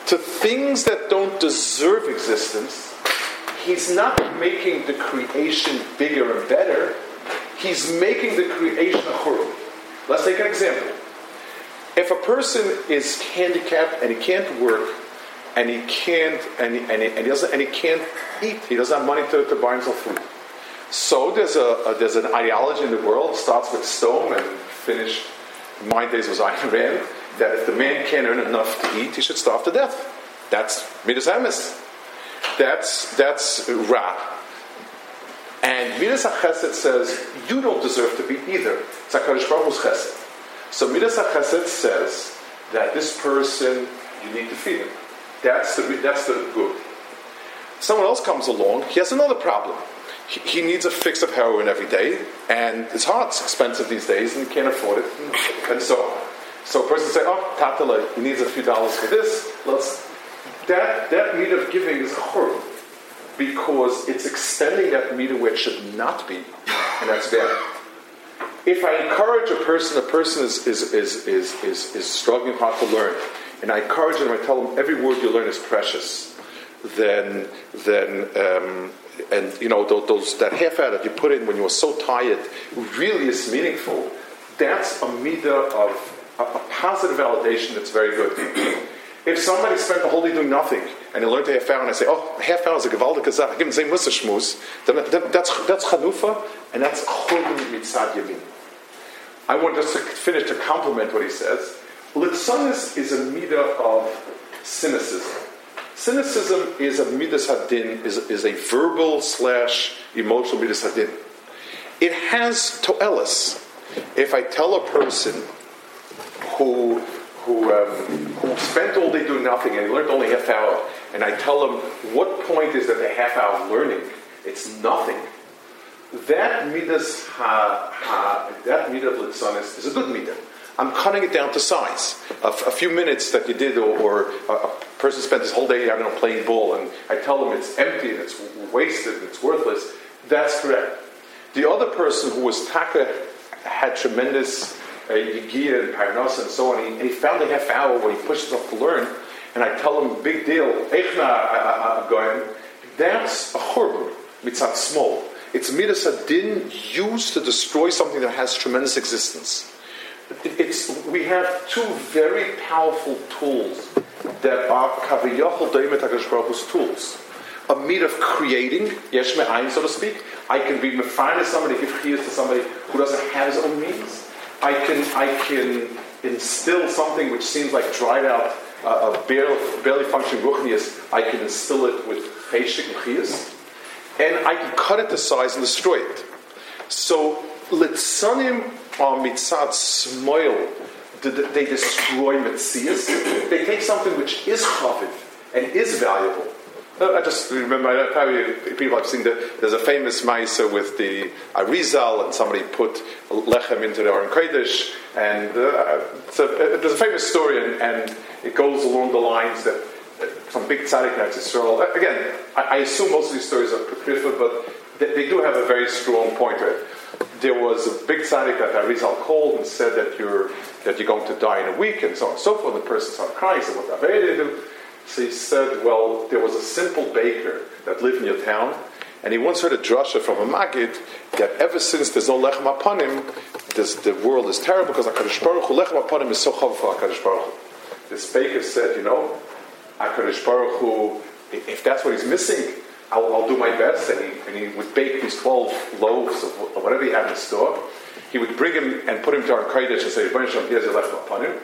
to things that don't deserve existence, he's not making the creation bigger and better, he's making the creation a churub. Let's take an example. If a person is handicapped and he can't work, and he can't, and he, and he, and he doesn't, and he can't eat, he doesn't have money to, to buy himself food so there's, a, a, there's an ideology in the world, starts with Stone and finished, my days was Ayn Rand, that if the man can't earn enough to eat, he should starve to death. That's Midas Emes. That's, that's Ra. And Midas HaChesed says, you don't deserve to be either. It's HaKadosh Baruch Chesed. So Midas HaChesed says that this person, you need to feed him. That's the, that's the good. Someone else comes along, he has another problem he needs a fix of heroin every day, and it's hard, it's expensive these days, and he can't afford it, and so on. So a person say, "Oh, Tatala, he needs a few dollars for this. Let's." That that meat of giving is churb because it's extending that meter where it should not be, and that's bad. If I encourage a person, a person is is, is, is, is, is struggling hard to learn, and I encourage them, I tell them every word you learn is precious, then then um, and you know those, those, that half hour that you put in when you were so tired really is meaningful. That's a meter of a, a positive validation that's very good. If somebody spent the whole day doing nothing and he learned a half hour and I say, oh, half hour is a gewaldige Sache, I give him the same Musa then that's, that's chanufa and that's churban mitzad yamin. I want just to finish to compliment what he says. Litzanis is a meter of cynicism. Cynicism is a midas hadin, is, is a verbal slash emotional midas hadin. It has toelis. If I tell a person who who um, who spent all day doing nothing and learned only half hour, and I tell them what point is that the half hour learning? It's nothing. That midas ha, ha that midah litzanis is a good midah. I'm cutting it down to size. A, a few minutes that you did, or, or a, a, person spent his whole day, I don't know, playing ball, and I tell them it's empty and it's wasted and it's worthless. That's correct. The other person who was taka had tremendous uh, and Parnas and so on. He, and he found a half hour when he pushed himself to learn. And I tell him, big deal, Eichna uh, uh, uh, going. That's a churban, mitzat small. It's midas adin used to destroy something that has tremendous existence. It's, we have two very powerful tools that are kaviyachol doimet HaKadosh tools. A meat of creating, yesh me'ayin, so to speak. I can be mefined as somebody, give chiyas to somebody who doesn't have his own means. I can, I can instill something which seems like dried out, uh, a barely, barely functioning ruchnias. I can instill it with cheshik and chiyas. And I can cut it to size and destroy it. So, litzanim are mitzad smoil they destroy Metzias. They take something which is chaviv and is valuable. I just remember, probably people have seen that there's a famous Maisa with the Arizal, and somebody put lechem into the Aron Kodesh, and uh, a, there's a famous story, and, and, it goes along the lines that some big tzaddik in Israel. Again, I, I, assume most of these stories are apocryphal, but they, they, do have a very strong point to it. There was a big tzaddik that Arizal called and said that you're that you're going to die in a week, and so on and so forth. And the person started crying, said, What the they do? So he said, Well, there was a simple baker that lived in your town, and he once heard a drasha from a Maggid that ever since there's no lechem hapanim, this, the world is terrible because HaKadosh Baruch Hu, lechem hapanim is so chav for HaKadosh Baruch Hu. This baker said, You know, HaKadosh Baruch Hu, if that's what he's missing, I'll, I'll do my best. And he, and he would bake these 12 loaves of whatever he had in the store he would bring him and put him to our Kodesh and say, here's your lechem hapanim.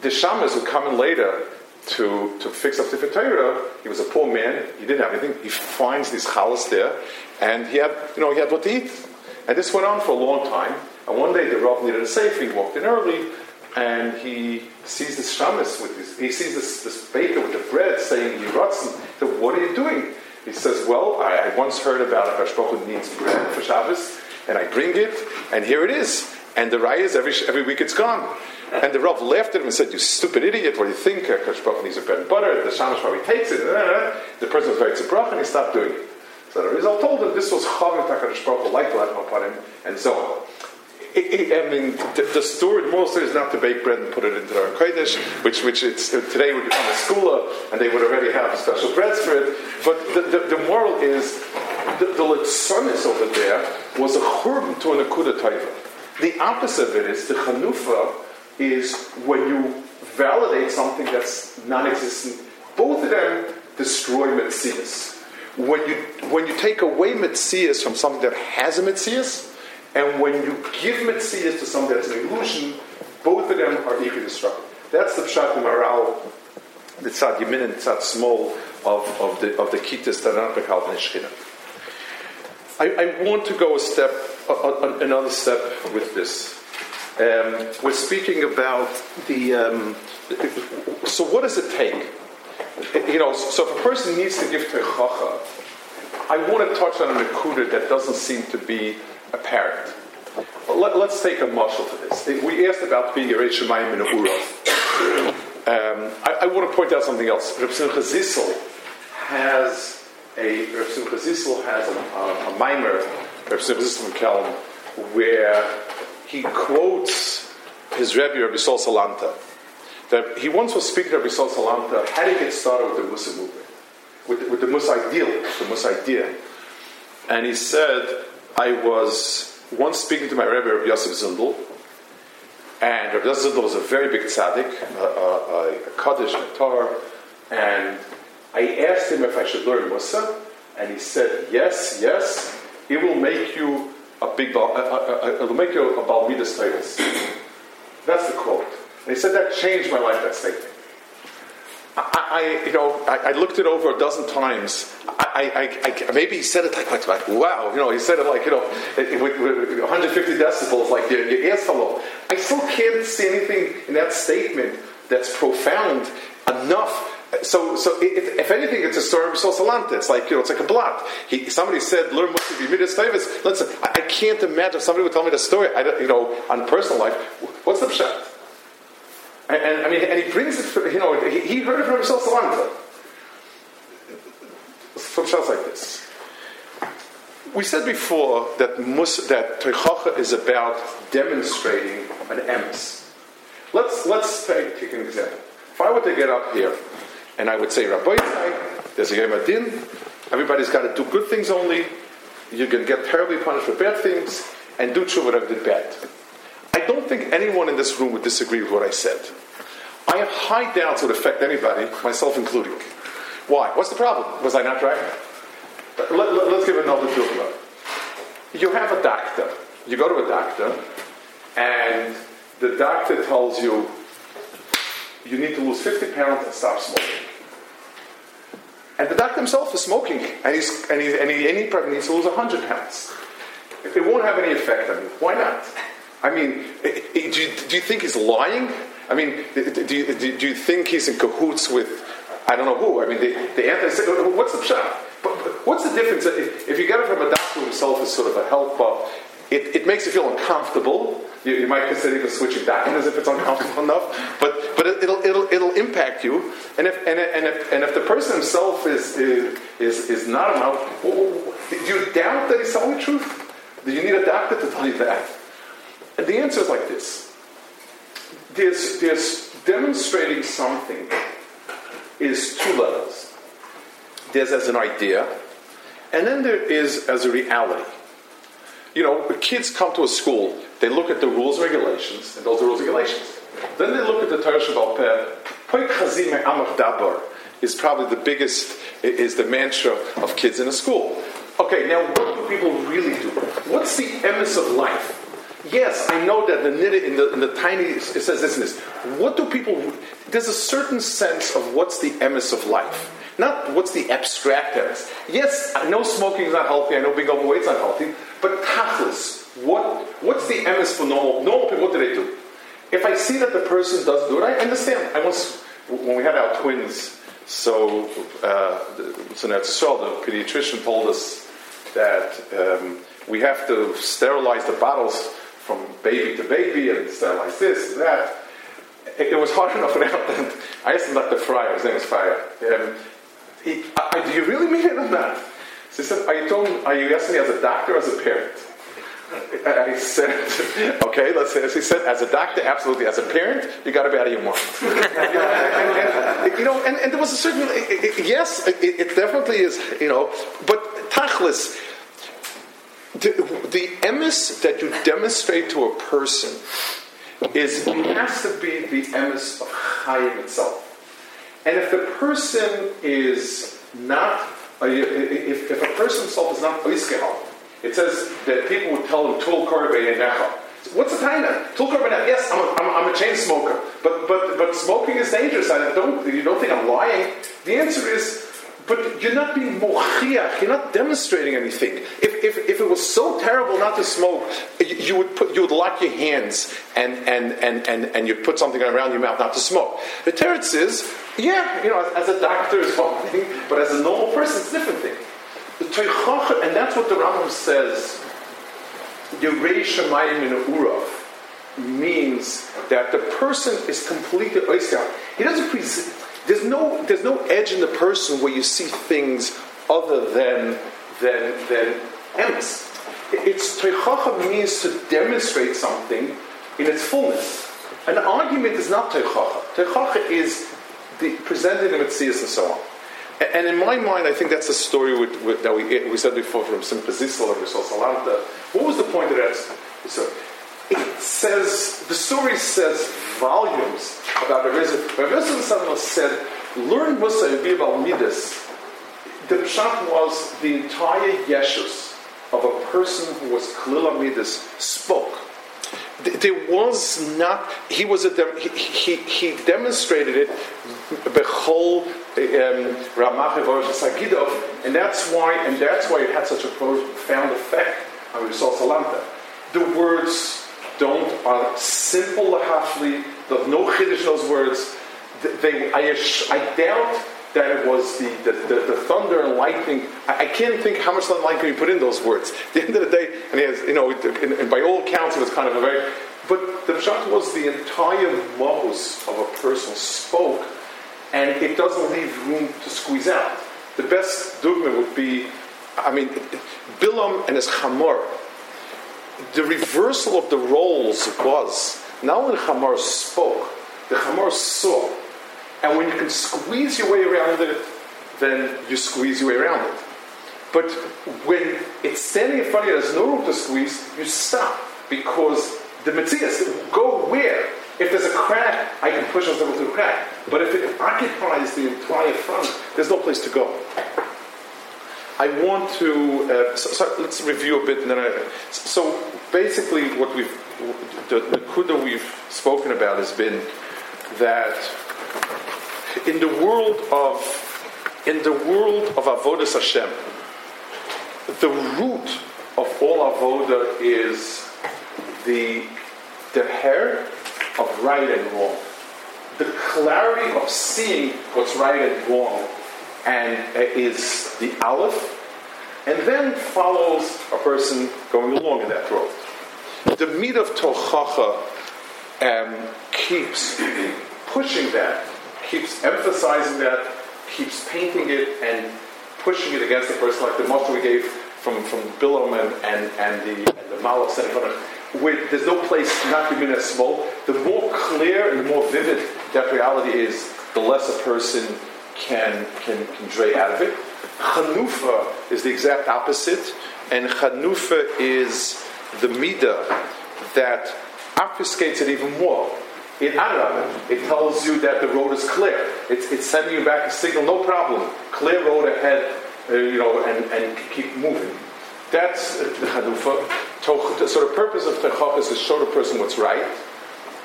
The Shamas would come in later to, to fix up the Torah. He was a poor man. He didn't have anything. He finds this chalas there, and he had, you know, he had what to eat. And this went on for a long time. And one day the Rav needed a safe. He walked in early, and he sees this shamus with this. He sees this, this baker with the bread saying, "Yiratzin." So what are you doing? He says, "Well, I, I once heard about a Hashbach needs bread for Shabbos." and I bring it, and here it is. And the raya is every, every week it's gone. And the Rav laughed at him and said, You stupid idiot, what do you think? Akash Baruch needs a bread and butter. The Shamash probably takes it. The person was very tzibrach and he stopped doing it. So the result told him this was Chavim Takadosh Baruch like him upon him, and so on. It, I mean, the, the story, moral is not to bake bread and put it into our Kodesh, which, which it's, uh, today would become a skula, and they would already have special breads for it. But the, the, the moral is the, the over there was a churban to an akuda taiva. The opposite of it is the chanufa is when you validate something that's non-existent. Both of them destroy mitzias. When you when you take away mitzias from something that has a mitzias, and when you give mitzias to something that's an illusion, both of them are equally destructive. That's the pshat Maharal, the tzad yamin and tzad small of, of the of the kitas that are not I, I, want to go a step, another step with this. Um, we're speaking about the. Um, so, what does it take? You know, so if a person needs to give to tochacha, I want to touch on a nakuda that doesn't seem to be apparent. Let, us take a muscle to this. We asked about being a Reish Shemayim in a um, I, I, want to point out something else. Reb Simcha has a Zissel has a, a, a mimer, From Kelm, where he quotes his Rebbe, Rabbi Sol Salanter. That he once was speaking to Rabbi Sol Salanter, how he get started with the Mussar movement? With, with the Mussar ideal, the Mussar idea. And he said, I was once speaking to my Rebbe, Rabbi Yosef Zundel, and Rabbi Yosef Zundel was a very big tzaddik, a, a, a Kaddish, a Torah, and I asked him if I should learn Mussar, and he said, yes, yes, it will make you a big, uh, uh, it'll make you a Balmidas Tavis. That's the quote. And he said that changed my life, that statement. I, I, you know, I, I, looked it over a dozen times. I, I, maybe he said it like, like, like, wow, you know, he said it like, you know, with, with 150 decibels, like your, your ears fell I still can't see anything in that statement that's profound enough so, so if, if, anything, it's a story of Salanter. It's like you know, it's like a blot. He, somebody said, "Learn what to be midas tavis." Listen, I, I, can't imagine somebody would tell me the story. I you know, on personal life, what's the pshat? And, and, I mean, and he brings it. For, you know, he, he heard it from Salanter. From pshat's like this. We said before that mus, that Tochacha is about demonstrating an emes. Let's, let's take, take an example. If I were to get up here and I would say, Rabbi, there's a Yom Adin, everybody's got to do good things only, you can get terribly punished for bad things, and do tshuva whatever did bad. I don't think anyone in this room would disagree with what I said. I have high doubts it would affect anybody, myself including. Why? What's the problem? Was I not right? Let, us give another dogma. You have a doctor. You go to a doctor, and the doctor tells you you need to lose 50 pounds and stop smoking. And the doctor himself is smoking, and, he's, and, he, and, he, and he needs to lose 100 pounds. It won't have any effect on you. Why not? I mean, do you, do you think he's lying? I mean, do you, do you think he's in cahoots with, I don't know who? I mean, the, the anti what's the shot? But, but what's the difference? If, if you get it from a doctor himself as sort of a helper, it, it makes you feel uncomfortable. You, you might consider even switching doctors if it's uncomfortable enough. But, but it, will it'll, it'll impact you. And if, and, and, if, and if the person himself is, is, is, is not enough, do you doubt that he's telling the truth? Do you need a doctor to tell you that? And the answer is like this. There's, there's demonstrating something is two levels. There's as an idea, and then there is as a reality. You know, the kids come to a school, they look at the rules and regulations, and those are rules and regulations. Then they look at the Torah Shabbat Peh, is probably the biggest, is the mantra of kids in a school. Okay, now what do people really do? What's the emes of life? Yes, I know that the niddah in the, in the tiny it says this and this. What do people? There's a certain sense of what's the emes of life, not what's the abstract. Yes, I know smoking is not healthy. I know being overweight is not healthy. But tachlis, what what's the emes for normal normal people? What do they do? If I see that the person does do it, I understand. I once when we had our twins. So, uh, so the pediatrician told us that um, we have to sterilize the bottles from baby to baby and sterilize this and that. It, was hard enough them. I asked him about the Fryer, his name is Fryer. Um, he, I, do you really mean it or not? So he said, are you, talking, are you asking me as a doctor or as a parent? I said, okay, let's say, as he said, as a doctor, absolutely. As a parent, you got to be out of your mind. and, and, you know, and, and, there was a certain, yes, it, it, definitely is, you know, but tachlis, the, the emes that you demonstrate to a person is, it has to be the emes of Chaim itself. And if the person is not, uh, if, if a person himself is not oiskehal, it says that people would tell him, Tul Necha. What's the taina? Tul Korbanech. Yes, I'm a, I'm, I'm a chain smoker, but, but, but smoking is dangerous. I don't, you don't think I'm lying? The answer is, but you're not being mochiach, you're not demonstrating anything. If, if, if it was so terrible not to smoke, you would, put, you would lock your hands and, and, and, and, and you'd put something around your mouth not to smoke. The teretz is, yeah, you know, as, as a doctor is one thing, but as a normal person, it's a different thing. And that's what the Rambam says, Yerei Shemayim in Urav, means that the person is completely oisya. He doesn't present, there's no, there's no edge in the person where you see things other than, than, than emes. It's Tochacha means to demonstrate something in its fullness. An argument is not Tochacha. Tochacha is the, presented in its and so on. And in my mind, I think that's a story with, with, that we, we said before from Simpazisla or Salanter. What was the point of that? So it says, the story says volumes about the reason. Rabbi said, learn Mussar and be about Midas. The pshat was the entire Yeshus of a person who was Kalila Midas spoke there was not he was a he, he, he demonstrated it bechol um, and that's why and that's why it had such a profound effect on Rizal Salanter. The words don't are simple lahafli. There's no chiddush those words. They, I, I doubt that it was the, the, the, the, thunder and lightning. I, I, can't think how much thunder and lightning you put in those words. At the end of the day, and he has, you know, and, and by all accounts, it was kind of a very. But the pshat was the entire mohus of a person spoke, and it doesn't leave room to squeeze out. The best dogma would be I mean, Bilam and his Chamor, the reversal of the roles was not only the Chamor spoke, the Chamor saw. And when you can squeeze your way around it, then you squeeze your way around it. But when it's standing in front of you, there's no room to squeeze, you stop because the Matthias, go where? If there's a crack, I can push myself through the crack. But if it occupies the entire front, there's no place to go. I want to, uh, so, so, let's review a bit. And then I, so basically, what we've, the, the kuda we've spoken about has been that in the world of, in the world of avodas Hashem, the root of all avoda is the the hair of right and wrong, the clarity of seeing what's right and wrong, and uh, is the aleph, and then follows a person going along in that road. The meat of tochacha um, keeps pushing that, keeps emphasizing that, keeps painting it and pushing it against the person, like the motto we gave from, from Bilam and, and, the, and the Malach in front of where there's no place not to be as small, the more clear and the more vivid that reality is, the less a person can, can, can dray out of it. Chanufa is the exact opposite, and Chanufa is the midah that obfuscates it even more. In Arab, it tells you that the road is clear. It's, it's sending you back a signal, no problem. Clear road ahead, uh, you know, and, and keep moving. That's the Chanufa. So the purpose of Techach is to show the person what's right,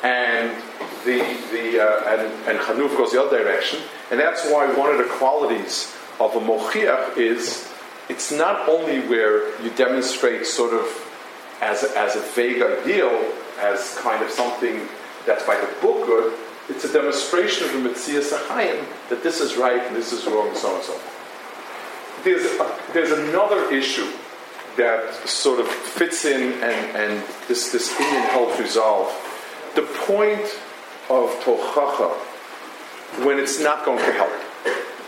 and the the uh, and and Chanuf goes the other direction, and that's why one of the qualities of a mochiach is it's not only where you demonstrate sort of as as a vague ideal, as kind of something that's by the book good. It's a demonstration of the Mitzvah Sachayim that this is right and this is wrong, and so on and so on. There's, there's another issue that sort of fits in and, and this, this Indian helps resolve. The point of Tochacha, when it's not going to help.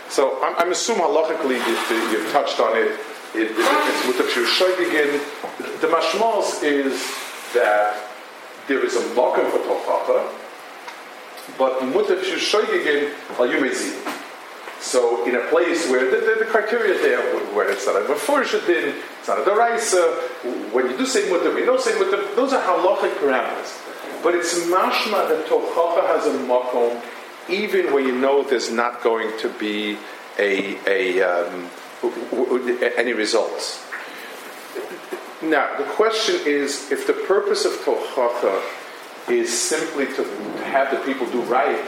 So I'm, I'm assuming halachically you, have touched on it. it, it it's with the The mashmos is that there is a makom for Tochacha, but mutav shushoygigin al yumezim. So in a place where the, the, the criteria there, where it's not a din, it's not a deraisa, when you do say when you don't say mutter, those are halachic parameters. But it's mashma that tochacha has a makom, even when you know there's not going to be a, a um, any results. Now, the question is if the purpose of tochacha is simply to have the people do right,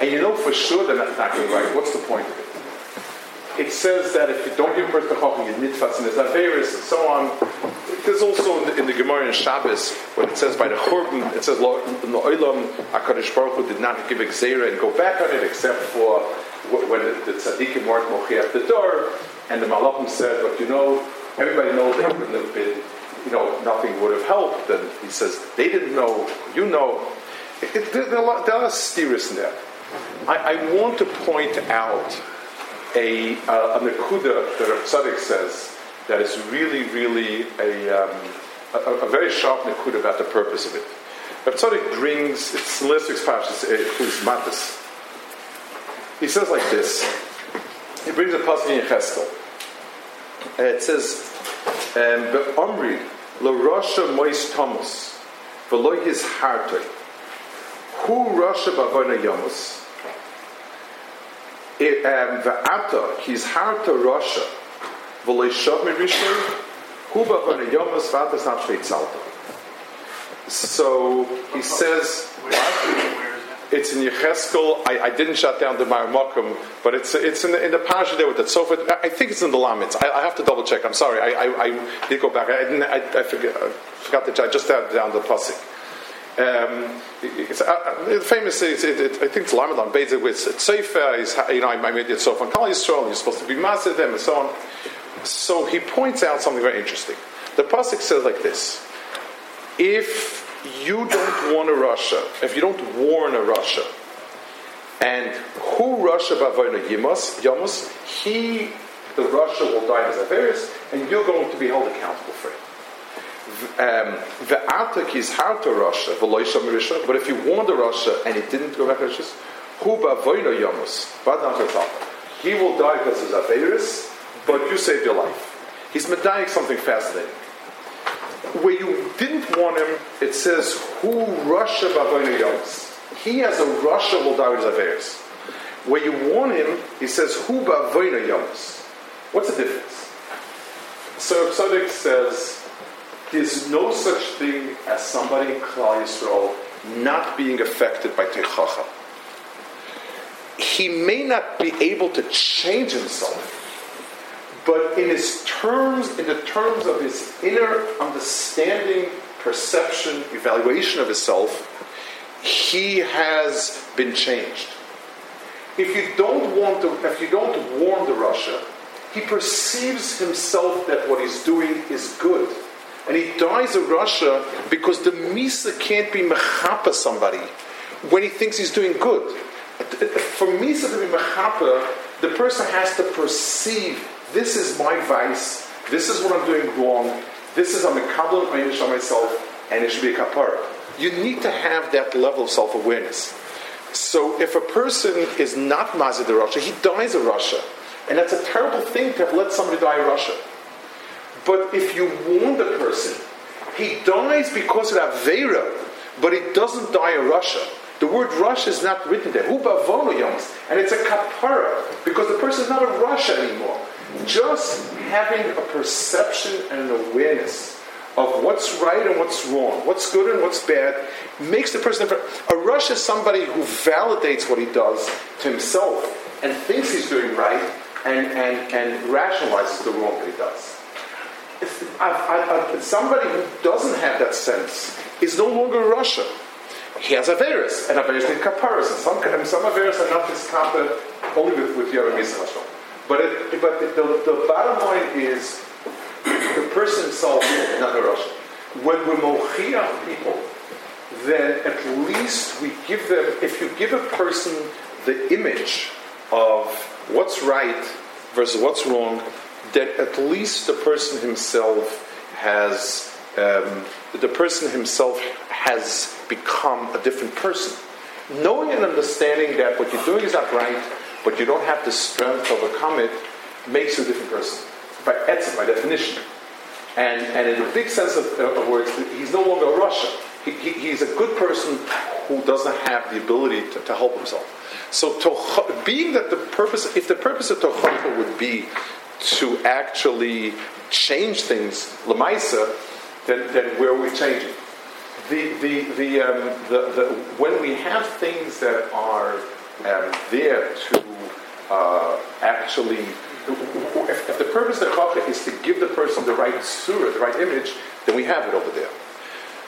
and you know for sure they're not doing right, what's the point of it? It says that if you don't give birth to Chacham, you nitfas and there's Averis and so on. There's also in the, in the Gemara in Shabbos, when it says by the Churban, it says, in the Oilam, HaKadosh Baruch Hu did not give Xera and go back on it, except for when the, the tzaddikim weren't mochi at the door, and the Malachim said, but you know, everybody knows they wouldn't have been, you know, nothing would have helped. And he says, they didn't know, you know. It, it, there, there, are there are in there. I, I, want to point out a, uh, a Nakuda that Rav says that is really, really a, um, a, a, very sharp Nakuda about the purpose of it. Rav Tzadok brings, it's in last Parshas, it Matas. He says like this, he brings a passage in Cheskel. Uh, it says, the Omri, lo Rasha Mois Thomas, v'lo his hartoi, Hu Rasha Bavona Yomus, V'ata, he's harta Rasha, v'lo Shav Mirishon, Hu Bavona Yomus, v'ata not Shveit So he says? It's in Yecheskel. I, I, didn't shut down the Maramakum, but it's it's in the, in the there with the Sofa. I think it's in the Lamitz. I, I, have to double check. I'm sorry. I, I, I did go back. I didn't. I, I forget, I forgot to. I just had down the Pasik. Um, it's, uh, uh the famous, it, it, I think it's Lamadon, Beza with is, you know, I made it so on Klal Yisrael, you're supposed to be massive them, and so on. So he points out something very interesting. The Pasuk says like this If you don't warn a Rasha, if you don't warn a Rasha, and who Rasha Bavoina Yimas, Yamus, he the Rasha will die as Averis, and you're going to be held accountable for it. Um, the atak is hard to Rasha, but if you warned Rasha and it didn't go back to Rasha, who Bavoina Yamas, he will die because of Averis, but you saved your life. He's medayik something fascinating. Where you didn't want him, it says, Who Rasha Bavoina Yoms. He has a Rasha will die. Where you want him, he says, Hu Bavoina Yoms. What's the difference? So Tzaddik says, there's no such thing as somebody in Klal Yisrael not being affected by Tochacha. He may not be able to change himself, but in his terms, in the terms of his inner understanding, perception, evaluation of himself, he has been changed. If you don't want to, if you don't warn the Rasha, he perceives himself that what he's doing is good. And he dies of Rasha because the Misa can't be mechapa somebody when he thinks he's doing good. For Misa to be mechapa, the person has to perceive this is my vice, this is what I'm doing wrong, this is I'm a kabbalah on myself, and it should be a kapara. You need to have that level of self awareness. So if a person is not Mazid Rasha, he dies of Rasha. And that's a terrible thing to have let somebody die of Rasha. But if you wound a person, he dies because of Avera, but he doesn't die of Rasha. The word Rasha is not written there. And it's a kapara, because the person is not a Rasha anymore. Just having a perception and an awareness of what's right and what's wrong, what's good and what's bad, makes the person. A rush is somebody who validates what he does to himself and thinks he's doing right and, and, and rationalizes the wrong that he does. I, I, I, somebody who doesn't have that sense is no longer a Rasha. He has Averis, and Averis need kaparas, and some, some Averis are not this only with, with Yavim Yisrael. But, it, but the, the, the bottom line is the person himself is not a Russian. When we're mochiach people, then at least we give them, if you give a person the image of what's right versus what's wrong, then at least the person himself has, um, the person himself has become a different person. Knowing and understanding that what you're doing is not right, but you don't have the strength to overcome it, makes you a different person. By etzim, by definition. And, and in a big sense of, of words, he's no longer a Rasha. He, he, he's a good person who doesn't have the ability to, to help himself. So, to, being that the purpose, if the purpose of Tochata would be to actually change things, Lamaisa, then, then where are we changing? The, the, the, um, the, the, when we have things that are there to uh, actually, if, if, the purpose of the chachma is to give the person the right surah, the right image, then we have it over there.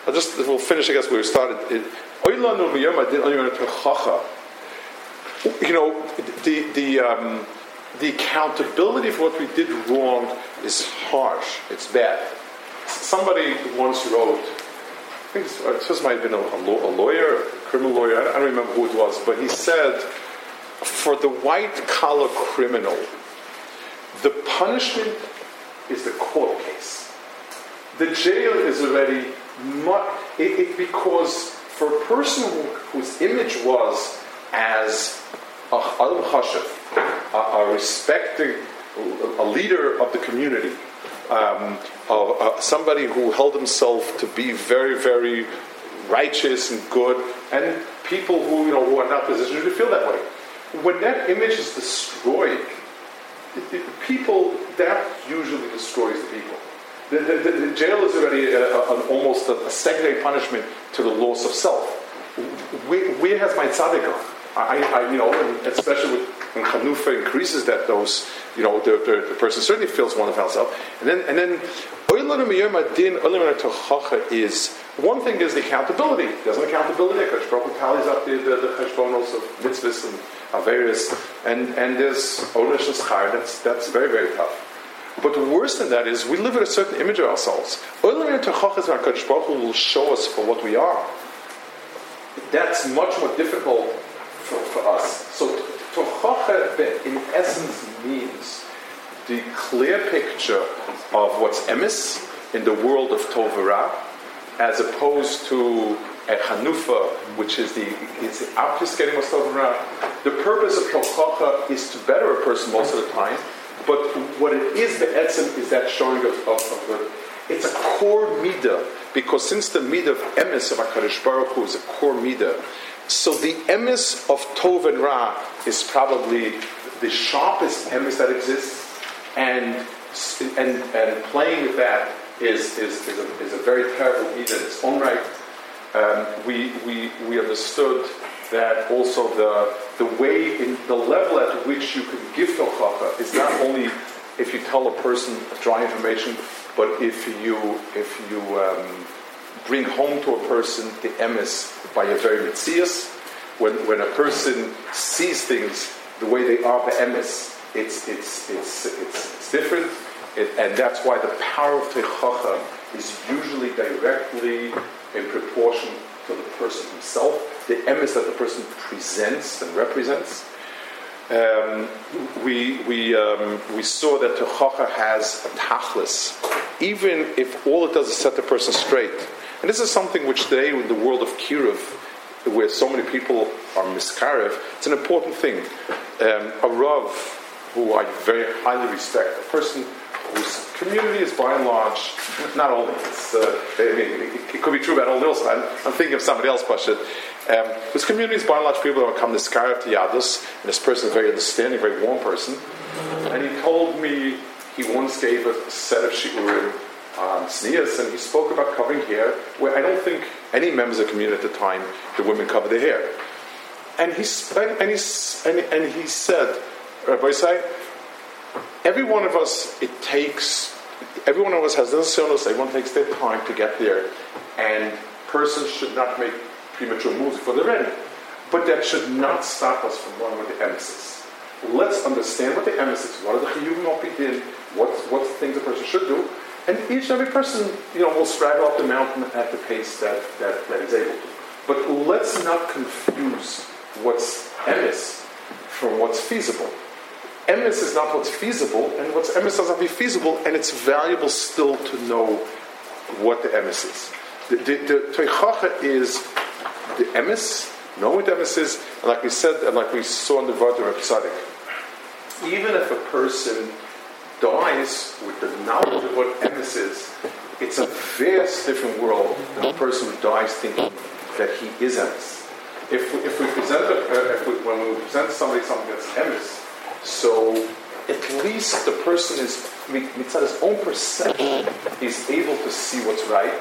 I'll just we'll finish. I guess where we started. You know, the the um, the accountability for what we did wrong is harsh. It's bad. Somebody once wrote. Think this might have been a, a lawyer, a criminal lawyer. I don't remember who it was, but he said for the white collar criminal, the punishment is the court case. The jail is already much, it, it, because for a person who, whose image was as a Chashav, a, a respected, a leader of the community, um, uh, somebody who held himself to be very, very righteous and good, and people who you know who are not positioned to feel that way when that image is destroyed, it, it, people, that usually destroys the people. The, the, the, the jail is already a, a, an, almost a, a, secondary punishment to the loss of self. Where, where has my tzaddik gone? I, I, you know, especially with, when Chanufa increases that, those, you know, the, the, the person certainly feels one of himself. And then, and then, is one thing is the accountability. There's an accountability. Kodesh Baruch tallies up the, the, the cheshbonos of mitzvahs and Averis, and, and there's Onish and Schar, that's, that's very, very tough. But worse than that is we live in a certain image of ourselves. Oilam Tachachas and HaKadosh Baruch will show us for what we are. That's much more difficult for, for us. So Tochacha in essence means the clear picture of what's emis in the world of Tovara, as opposed to a Hanufa, which is the it's obfuscating of Tovara. The purpose of Tochacha is to better a person most of the time, but what it is, the etzem, is that showing of, of, of. It's a core midah, because since the midah of emis of HaKadosh Baruch Hu is a core midah, so the emis of Tov and Ra is probably the sharpest emis that exists, and, and, and playing with that is, is, is, a, is a very terrible midah in its own right. Um, we, we, we understood that also the, the way, in the level at which you can give tochacha is not only if you tell a person dry information, but if you, if you um, bring home to a person the emes by a very mitzias, when, when a person sees things the way they are the emes, it's, it's, it's, it's, different. And that's why the power of Tochacha is usually directly in proportion to the person himself, the emes that the person presents and represents. Um, we, we, um, we saw that Tochacha has a tachlis, even if all it does is set the person straight. And this is something which today, in the world of Kiruv, where so many people are miskarev, it's an important thing. Um, a Rav, who I very highly respect, a person whose community is by and large, not only, it's, uh, I mean, it, could be true about all else, I'm, I'm thinking of somebody else, but um, his community is by and large people who come to to Yadus, and this person is a very understanding, very warm person. And he told me he once gave a set of shiurim Um, on tznius, and he spoke about covering hair, where I don't think any members of the community at the time, the women covered their hair. And he, and, and, he, and, and he said, uh, Rabbi Say, every one of us, it takes, every one of us has illness, everyone takes their time to get there, and persons should not make premature moves before they're ready. But that should not stop us from running with the emesis. Let's understand what the emesis, is, what are the chiyuvim opidin, what, what things a person should do, and each and every person, you know, will straggle up the mountain at the pace that, that, that he's able to. But let's not confuse what's emis from what's feasible. Emis is not what's feasible, and what's emis does not be feasible, and it's valuable still to know what the emis is. The, the is the emis, know what emes is, and like we said, and like we saw in the Vardar of Tzaddik, even if a person dies with the knowledge of what emes is, it's a vast different world than a person who dies thinking that he is emes. If we, if we present a, if we, when we present somebody something that's emes, so at least the person is mitzvah his own perception, he's able to see what's right,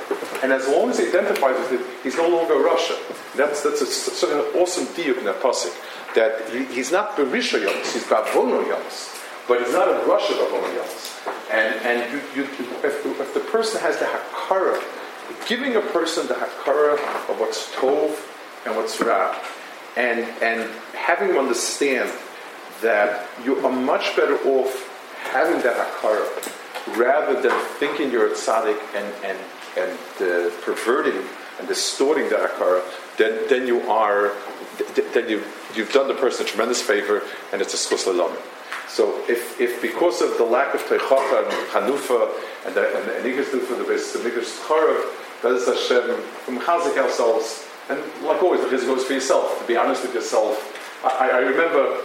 and as long as he identifies with it, he's no longer Rasha. That's that's a, such an awesome diuk in that pasuk that he, he's not berisha yoms, he's bavono yoms, but it's not a Rasha bavono yoms. And and you, you, if, if the person has the hakara, giving a person the hakara of what's tov and what's ra, and and having him understand that you are much better off having that hakara rather than thinking you're a tzaddik and, and, and uh, perverting and distorting that hakara, then, then you are, then you, you've done the person a tremendous favor and it's a schus So if, if because of the lack of tochacha and chanufa and the and the nigas dufa, the base the nigas charav, Bez Hashem, from chazik ourselves, and like always, the chizuk goes for yourself. To be honest with yourself, I, I remember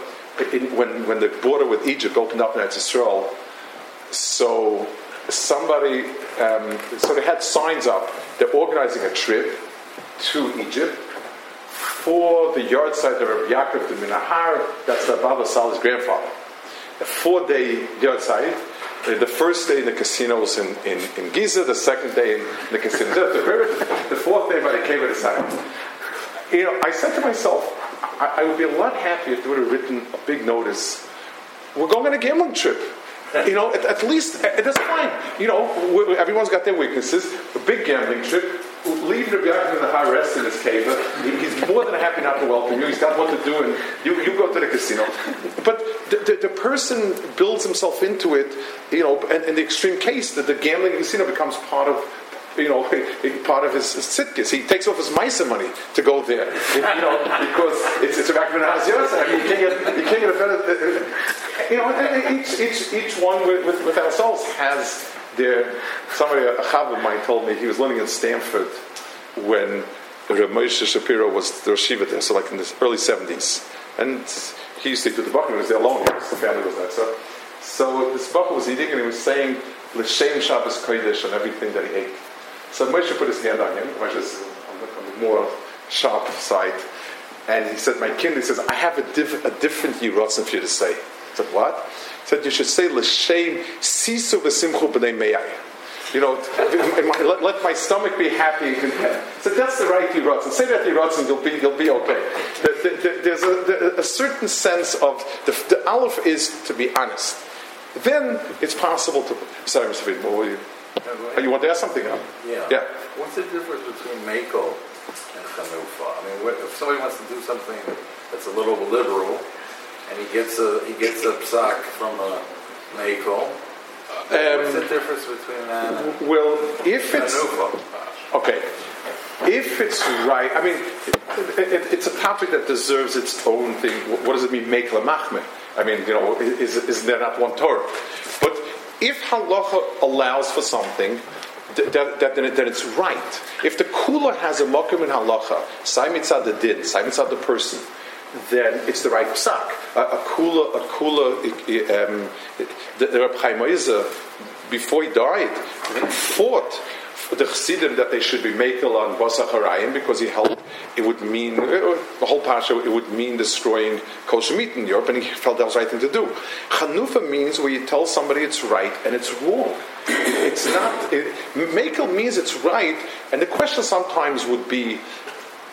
in, when, when the border with Egypt opened up in Israel, so somebody, um, so they had signs up. They're organizing a trip to Egypt for the yahrzeit of Rabbi Yaakov de Minahar. That's the Baba Sali's grandfather. A four-day yard. Uh, the first day in the casino in, in, in Giza, the second day in the casino. The, fourth day by the cave of the side. You know, I said to myself, I, I, would be a lot happier if they would have written a big notice. We're going on a gambling trip. You know, at, at least uh, that's fine. You know, everyone's got their weaknesses. A big gambling trip. Leave Rabbi in the high rest in his cave. He's more than happy not to welcome you. He's got what to do, and you, you go to the casino. But the, the, the person builds himself into it. You know, and in the extreme case, that the gambling casino becomes part of you know, part of his sitkis. He takes off his Misa money to go there, you know, because it's, it's a Hazyasa. I mean, you can't get, you can't get a better. Uh, uh, you know, and each, each, one with, with, with ourselves has their. Somebody, a chav of mine, told me he was living in Stanford when Rav Moshe Shapiro was the Shiva there, so like in the early 70s. And he used to with the Bachman, he was there alone, his family was there. So, so this Bachman was eating and he was saying L'Shem Shabbos Kodesh and everything that he ate. So Moshe put his hand on him, Moshe is on the, on the more sharp side, and he said, My king, he says, I have a, diff- a different Yiratzin for you to say. Said, What? He said, You should say L'Shem Sisu V'Simchu B'nei Meyai. You know, let, let, my stomach be happy and content. So that's the right Yiratzin. Say that Yiratzin, you'll be, you'll be okay. The, the, the, there's a, a, certain sense of, the, the Aleph is to be honest. Then it's possible to. Sorry, Mr. Friedman, what were you? Oh, you want to ask something? Huh? Yeah. Yeah. What's the difference between Mako and Chanufa? I mean, if somebody wants to do something that's a little liberal, and he gets a he gets a psak from a Mako, um, what's the difference between that? And well, if it's okay, if it's right, I mean, it, it, it's a topic that deserves its own thing. What does it mean, make lamachme? I mean, you know, is, is there not one Torah? But if halacha allows for something, that, that, then, then, it's right. If the kula has a makom in halacha, sai mitzad the din, sai mitzad the person, then it's the right psak. A, kula, a kula, um, the, Reb Chaim before he died, fought the Chassidim that they should be makel on Basacharayim because he held it would mean the whole pasha it would mean destroying kosher meat in Europe, and he felt that was the right thing to do. Chanufa means where you tell somebody it's right and it's wrong. It's not it, means it's right, and the question sometimes would be.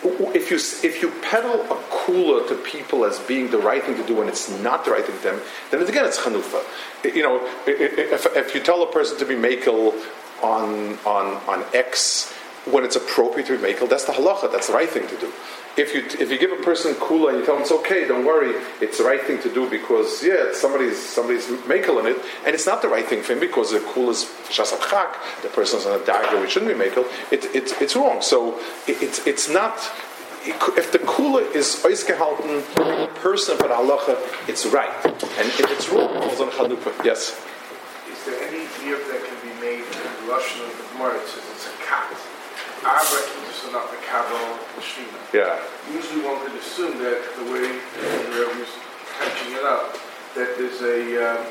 If you if you peddle a cooler to people as being the right thing to do and it's not the right thing to them, then again it's chanufa. You know, if, if you tell a person to be makel on, on, on X when it's appropriate to be makel, that's the halacha, that's the right thing to do. If you, if you give a person kula and you tell them it's okay, don't worry, it's the right thing to do because, yeah, somebody's, somebody's makel in it, and it's not the right thing for him because the kula is shasat chak, the person's on a dagger which shouldn't be makel, it, it, it's wrong. So it, it's, it's not, if the kula is oisgehalten, person for the halacha, it's right. And if it's wrong, it falls on chanukah. Yes? Is there any view that can be made in Russian of the Gemara? Says it's a cat. Our references are not the Kabbalah Mishina. Yeah. Usually one could assume that the way Rebbe was touching it up, that there's a, um,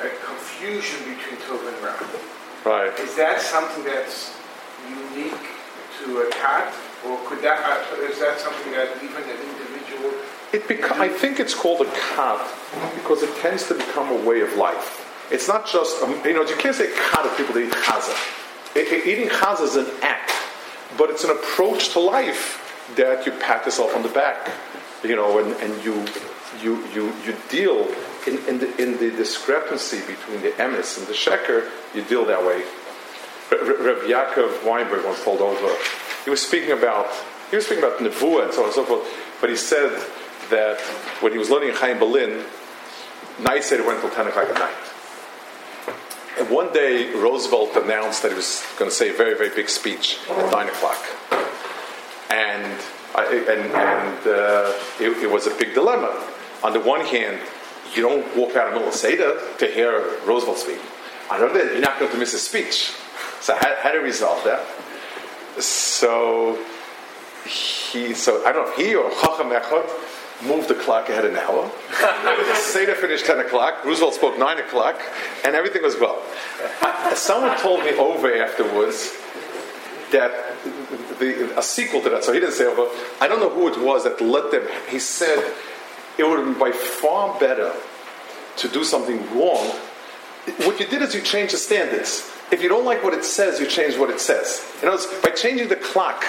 a confusion between Tov and Ra. Right. Is that something that's unique to a cat? Or could that, uh, is that something that even an individual It beca- I think it's called a cat because it tends to become a way of life. It's not just, um, you know, you can't say kat of people that eat chaza. It, it, eating chaza is an act, but it's an approach to life that you pat yourself on the back, you know, and, and you, you, you, you deal in, in, the, in the discrepancy between the emes and the sheker, you deal that way. Reb Yaakov Weinberg once pulled over. He was speaking about he was speaking about nevuah and so on and so forth, but he said that when he was learning in Chaim Berlin, night Seder went until ten o'clock at night. One day, Roosevelt announced that he was going to say a very, very big speech at 9 o'clock. And, I, and, and uh, it, it, was a big dilemma. On the one hand, you don't walk out the middle of Seder to hear Roosevelt speak. On the other hand, you're not going to miss his speech. So how, how to resolve that? So he, so I don't know, he or Chacham Echot moved the clock ahead an hour. Seder finished 10 o'clock, Roosevelt spoke 9 o'clock, and everything was well. Someone told me over afterwards that the, a sequel to that, so he didn't say over, I don't know who it was that let them, he said it would have been by far better to do something wrong. What you did is you changed the standards. If you don't like what it says, you change what it says. In other words, by changing the clock,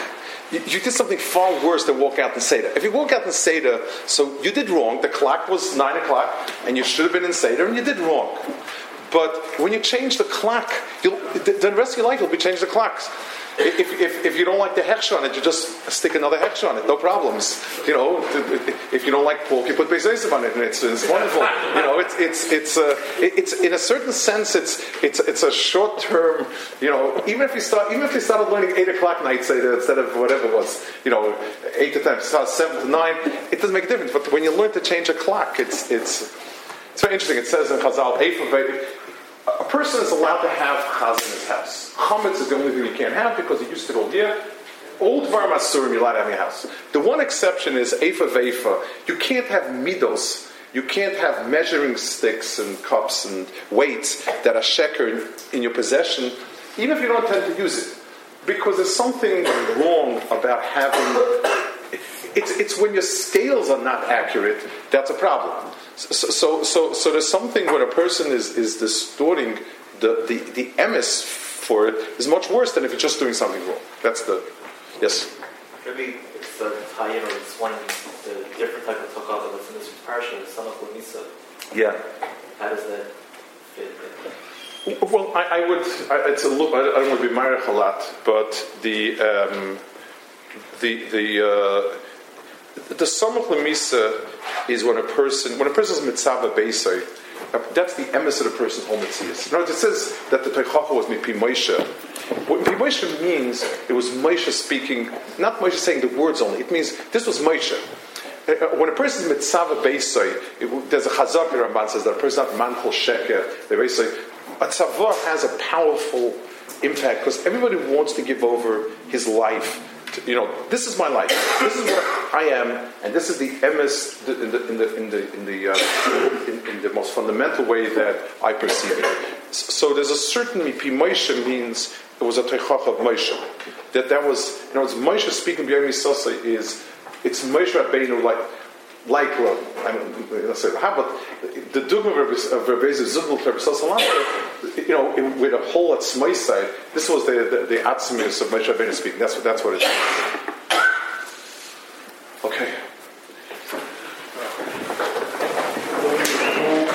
you, did something far worse than walk out and Seder. If you walk out and Seder, so you did wrong, the clock was 9 o'clock, and you should have been in Seder, and you did wrong. But when you change the clock, the, the rest of your life will be changing the clocks. If, if, if, you don't like the hechsher on it, you just stick another hechsher on it, no problems. You know, if you don't like pork, you put bezesim on it, and it's, it's wonderful. You know, it's it's it's uh, it's in a certain sense, it's it's it's a short term. You know, even if you start even if you started learning eight o'clock nights instead of whatever it was, you know, eight to ten, seven to nine, it doesn't make a difference. But when you learn to change a clock, it's it's It's very interesting. It says in Chazal, a person is allowed to have chaz in his house. Chametz is the only thing you can't have because he used it all year. Old Dvar Masurim, you're allowed to have in your house. The one exception is Eifa Veifa. You can't have midos. You can't have measuring sticks and cups and weights that are sheker in, in your possession, even if you don't intend to use it. Because there's something wrong about having it's, it's when your scales are not accurate that's a problem. So, so, so, so there's something when a person is, is distorting the, the, the emis for it is much worse than if you're just doing something wrong. That's the, yes? Maybe it's the tie-in or it's one the different type of takal that's in this parsha, the son of Lamisa. Yeah. How does that fit? Well, I, I would. I, it's a look. I, I don't want to be married a lot, but the um, the the uh, the samach lemisa is when a person when a person is mitzvah beisay. That's the emes of the person's whole mitzvahs. In it says that the Tochacha was mipi Moshe. What mipi Moshe means, it was Moshe speaking, not Moshe saying the words only. It means this was Moshe. Uh, uh, when a person is mitzvah beisay, there's a chazak Ramban says that a person not manchol sheker. They say a tzavah has a powerful impact because everybody wants to give over his life you know, this is my life. This is what I am, and this is the emes in the in the in the in the, uh, in, in, the most fundamental way that I perceive it. So there's a certain Moshe means it was a teichach of Moshe. That that was you know, it's Moshe speaking b'yom Yisasa is it's Moshe Rabbeinu like like Rav. I mean, let's say how but the dogma of Rav Zubel Rav Salam, you know, with a whole at my side, this was the the, the of Moshe speaking. That's what that's what it is. Okay.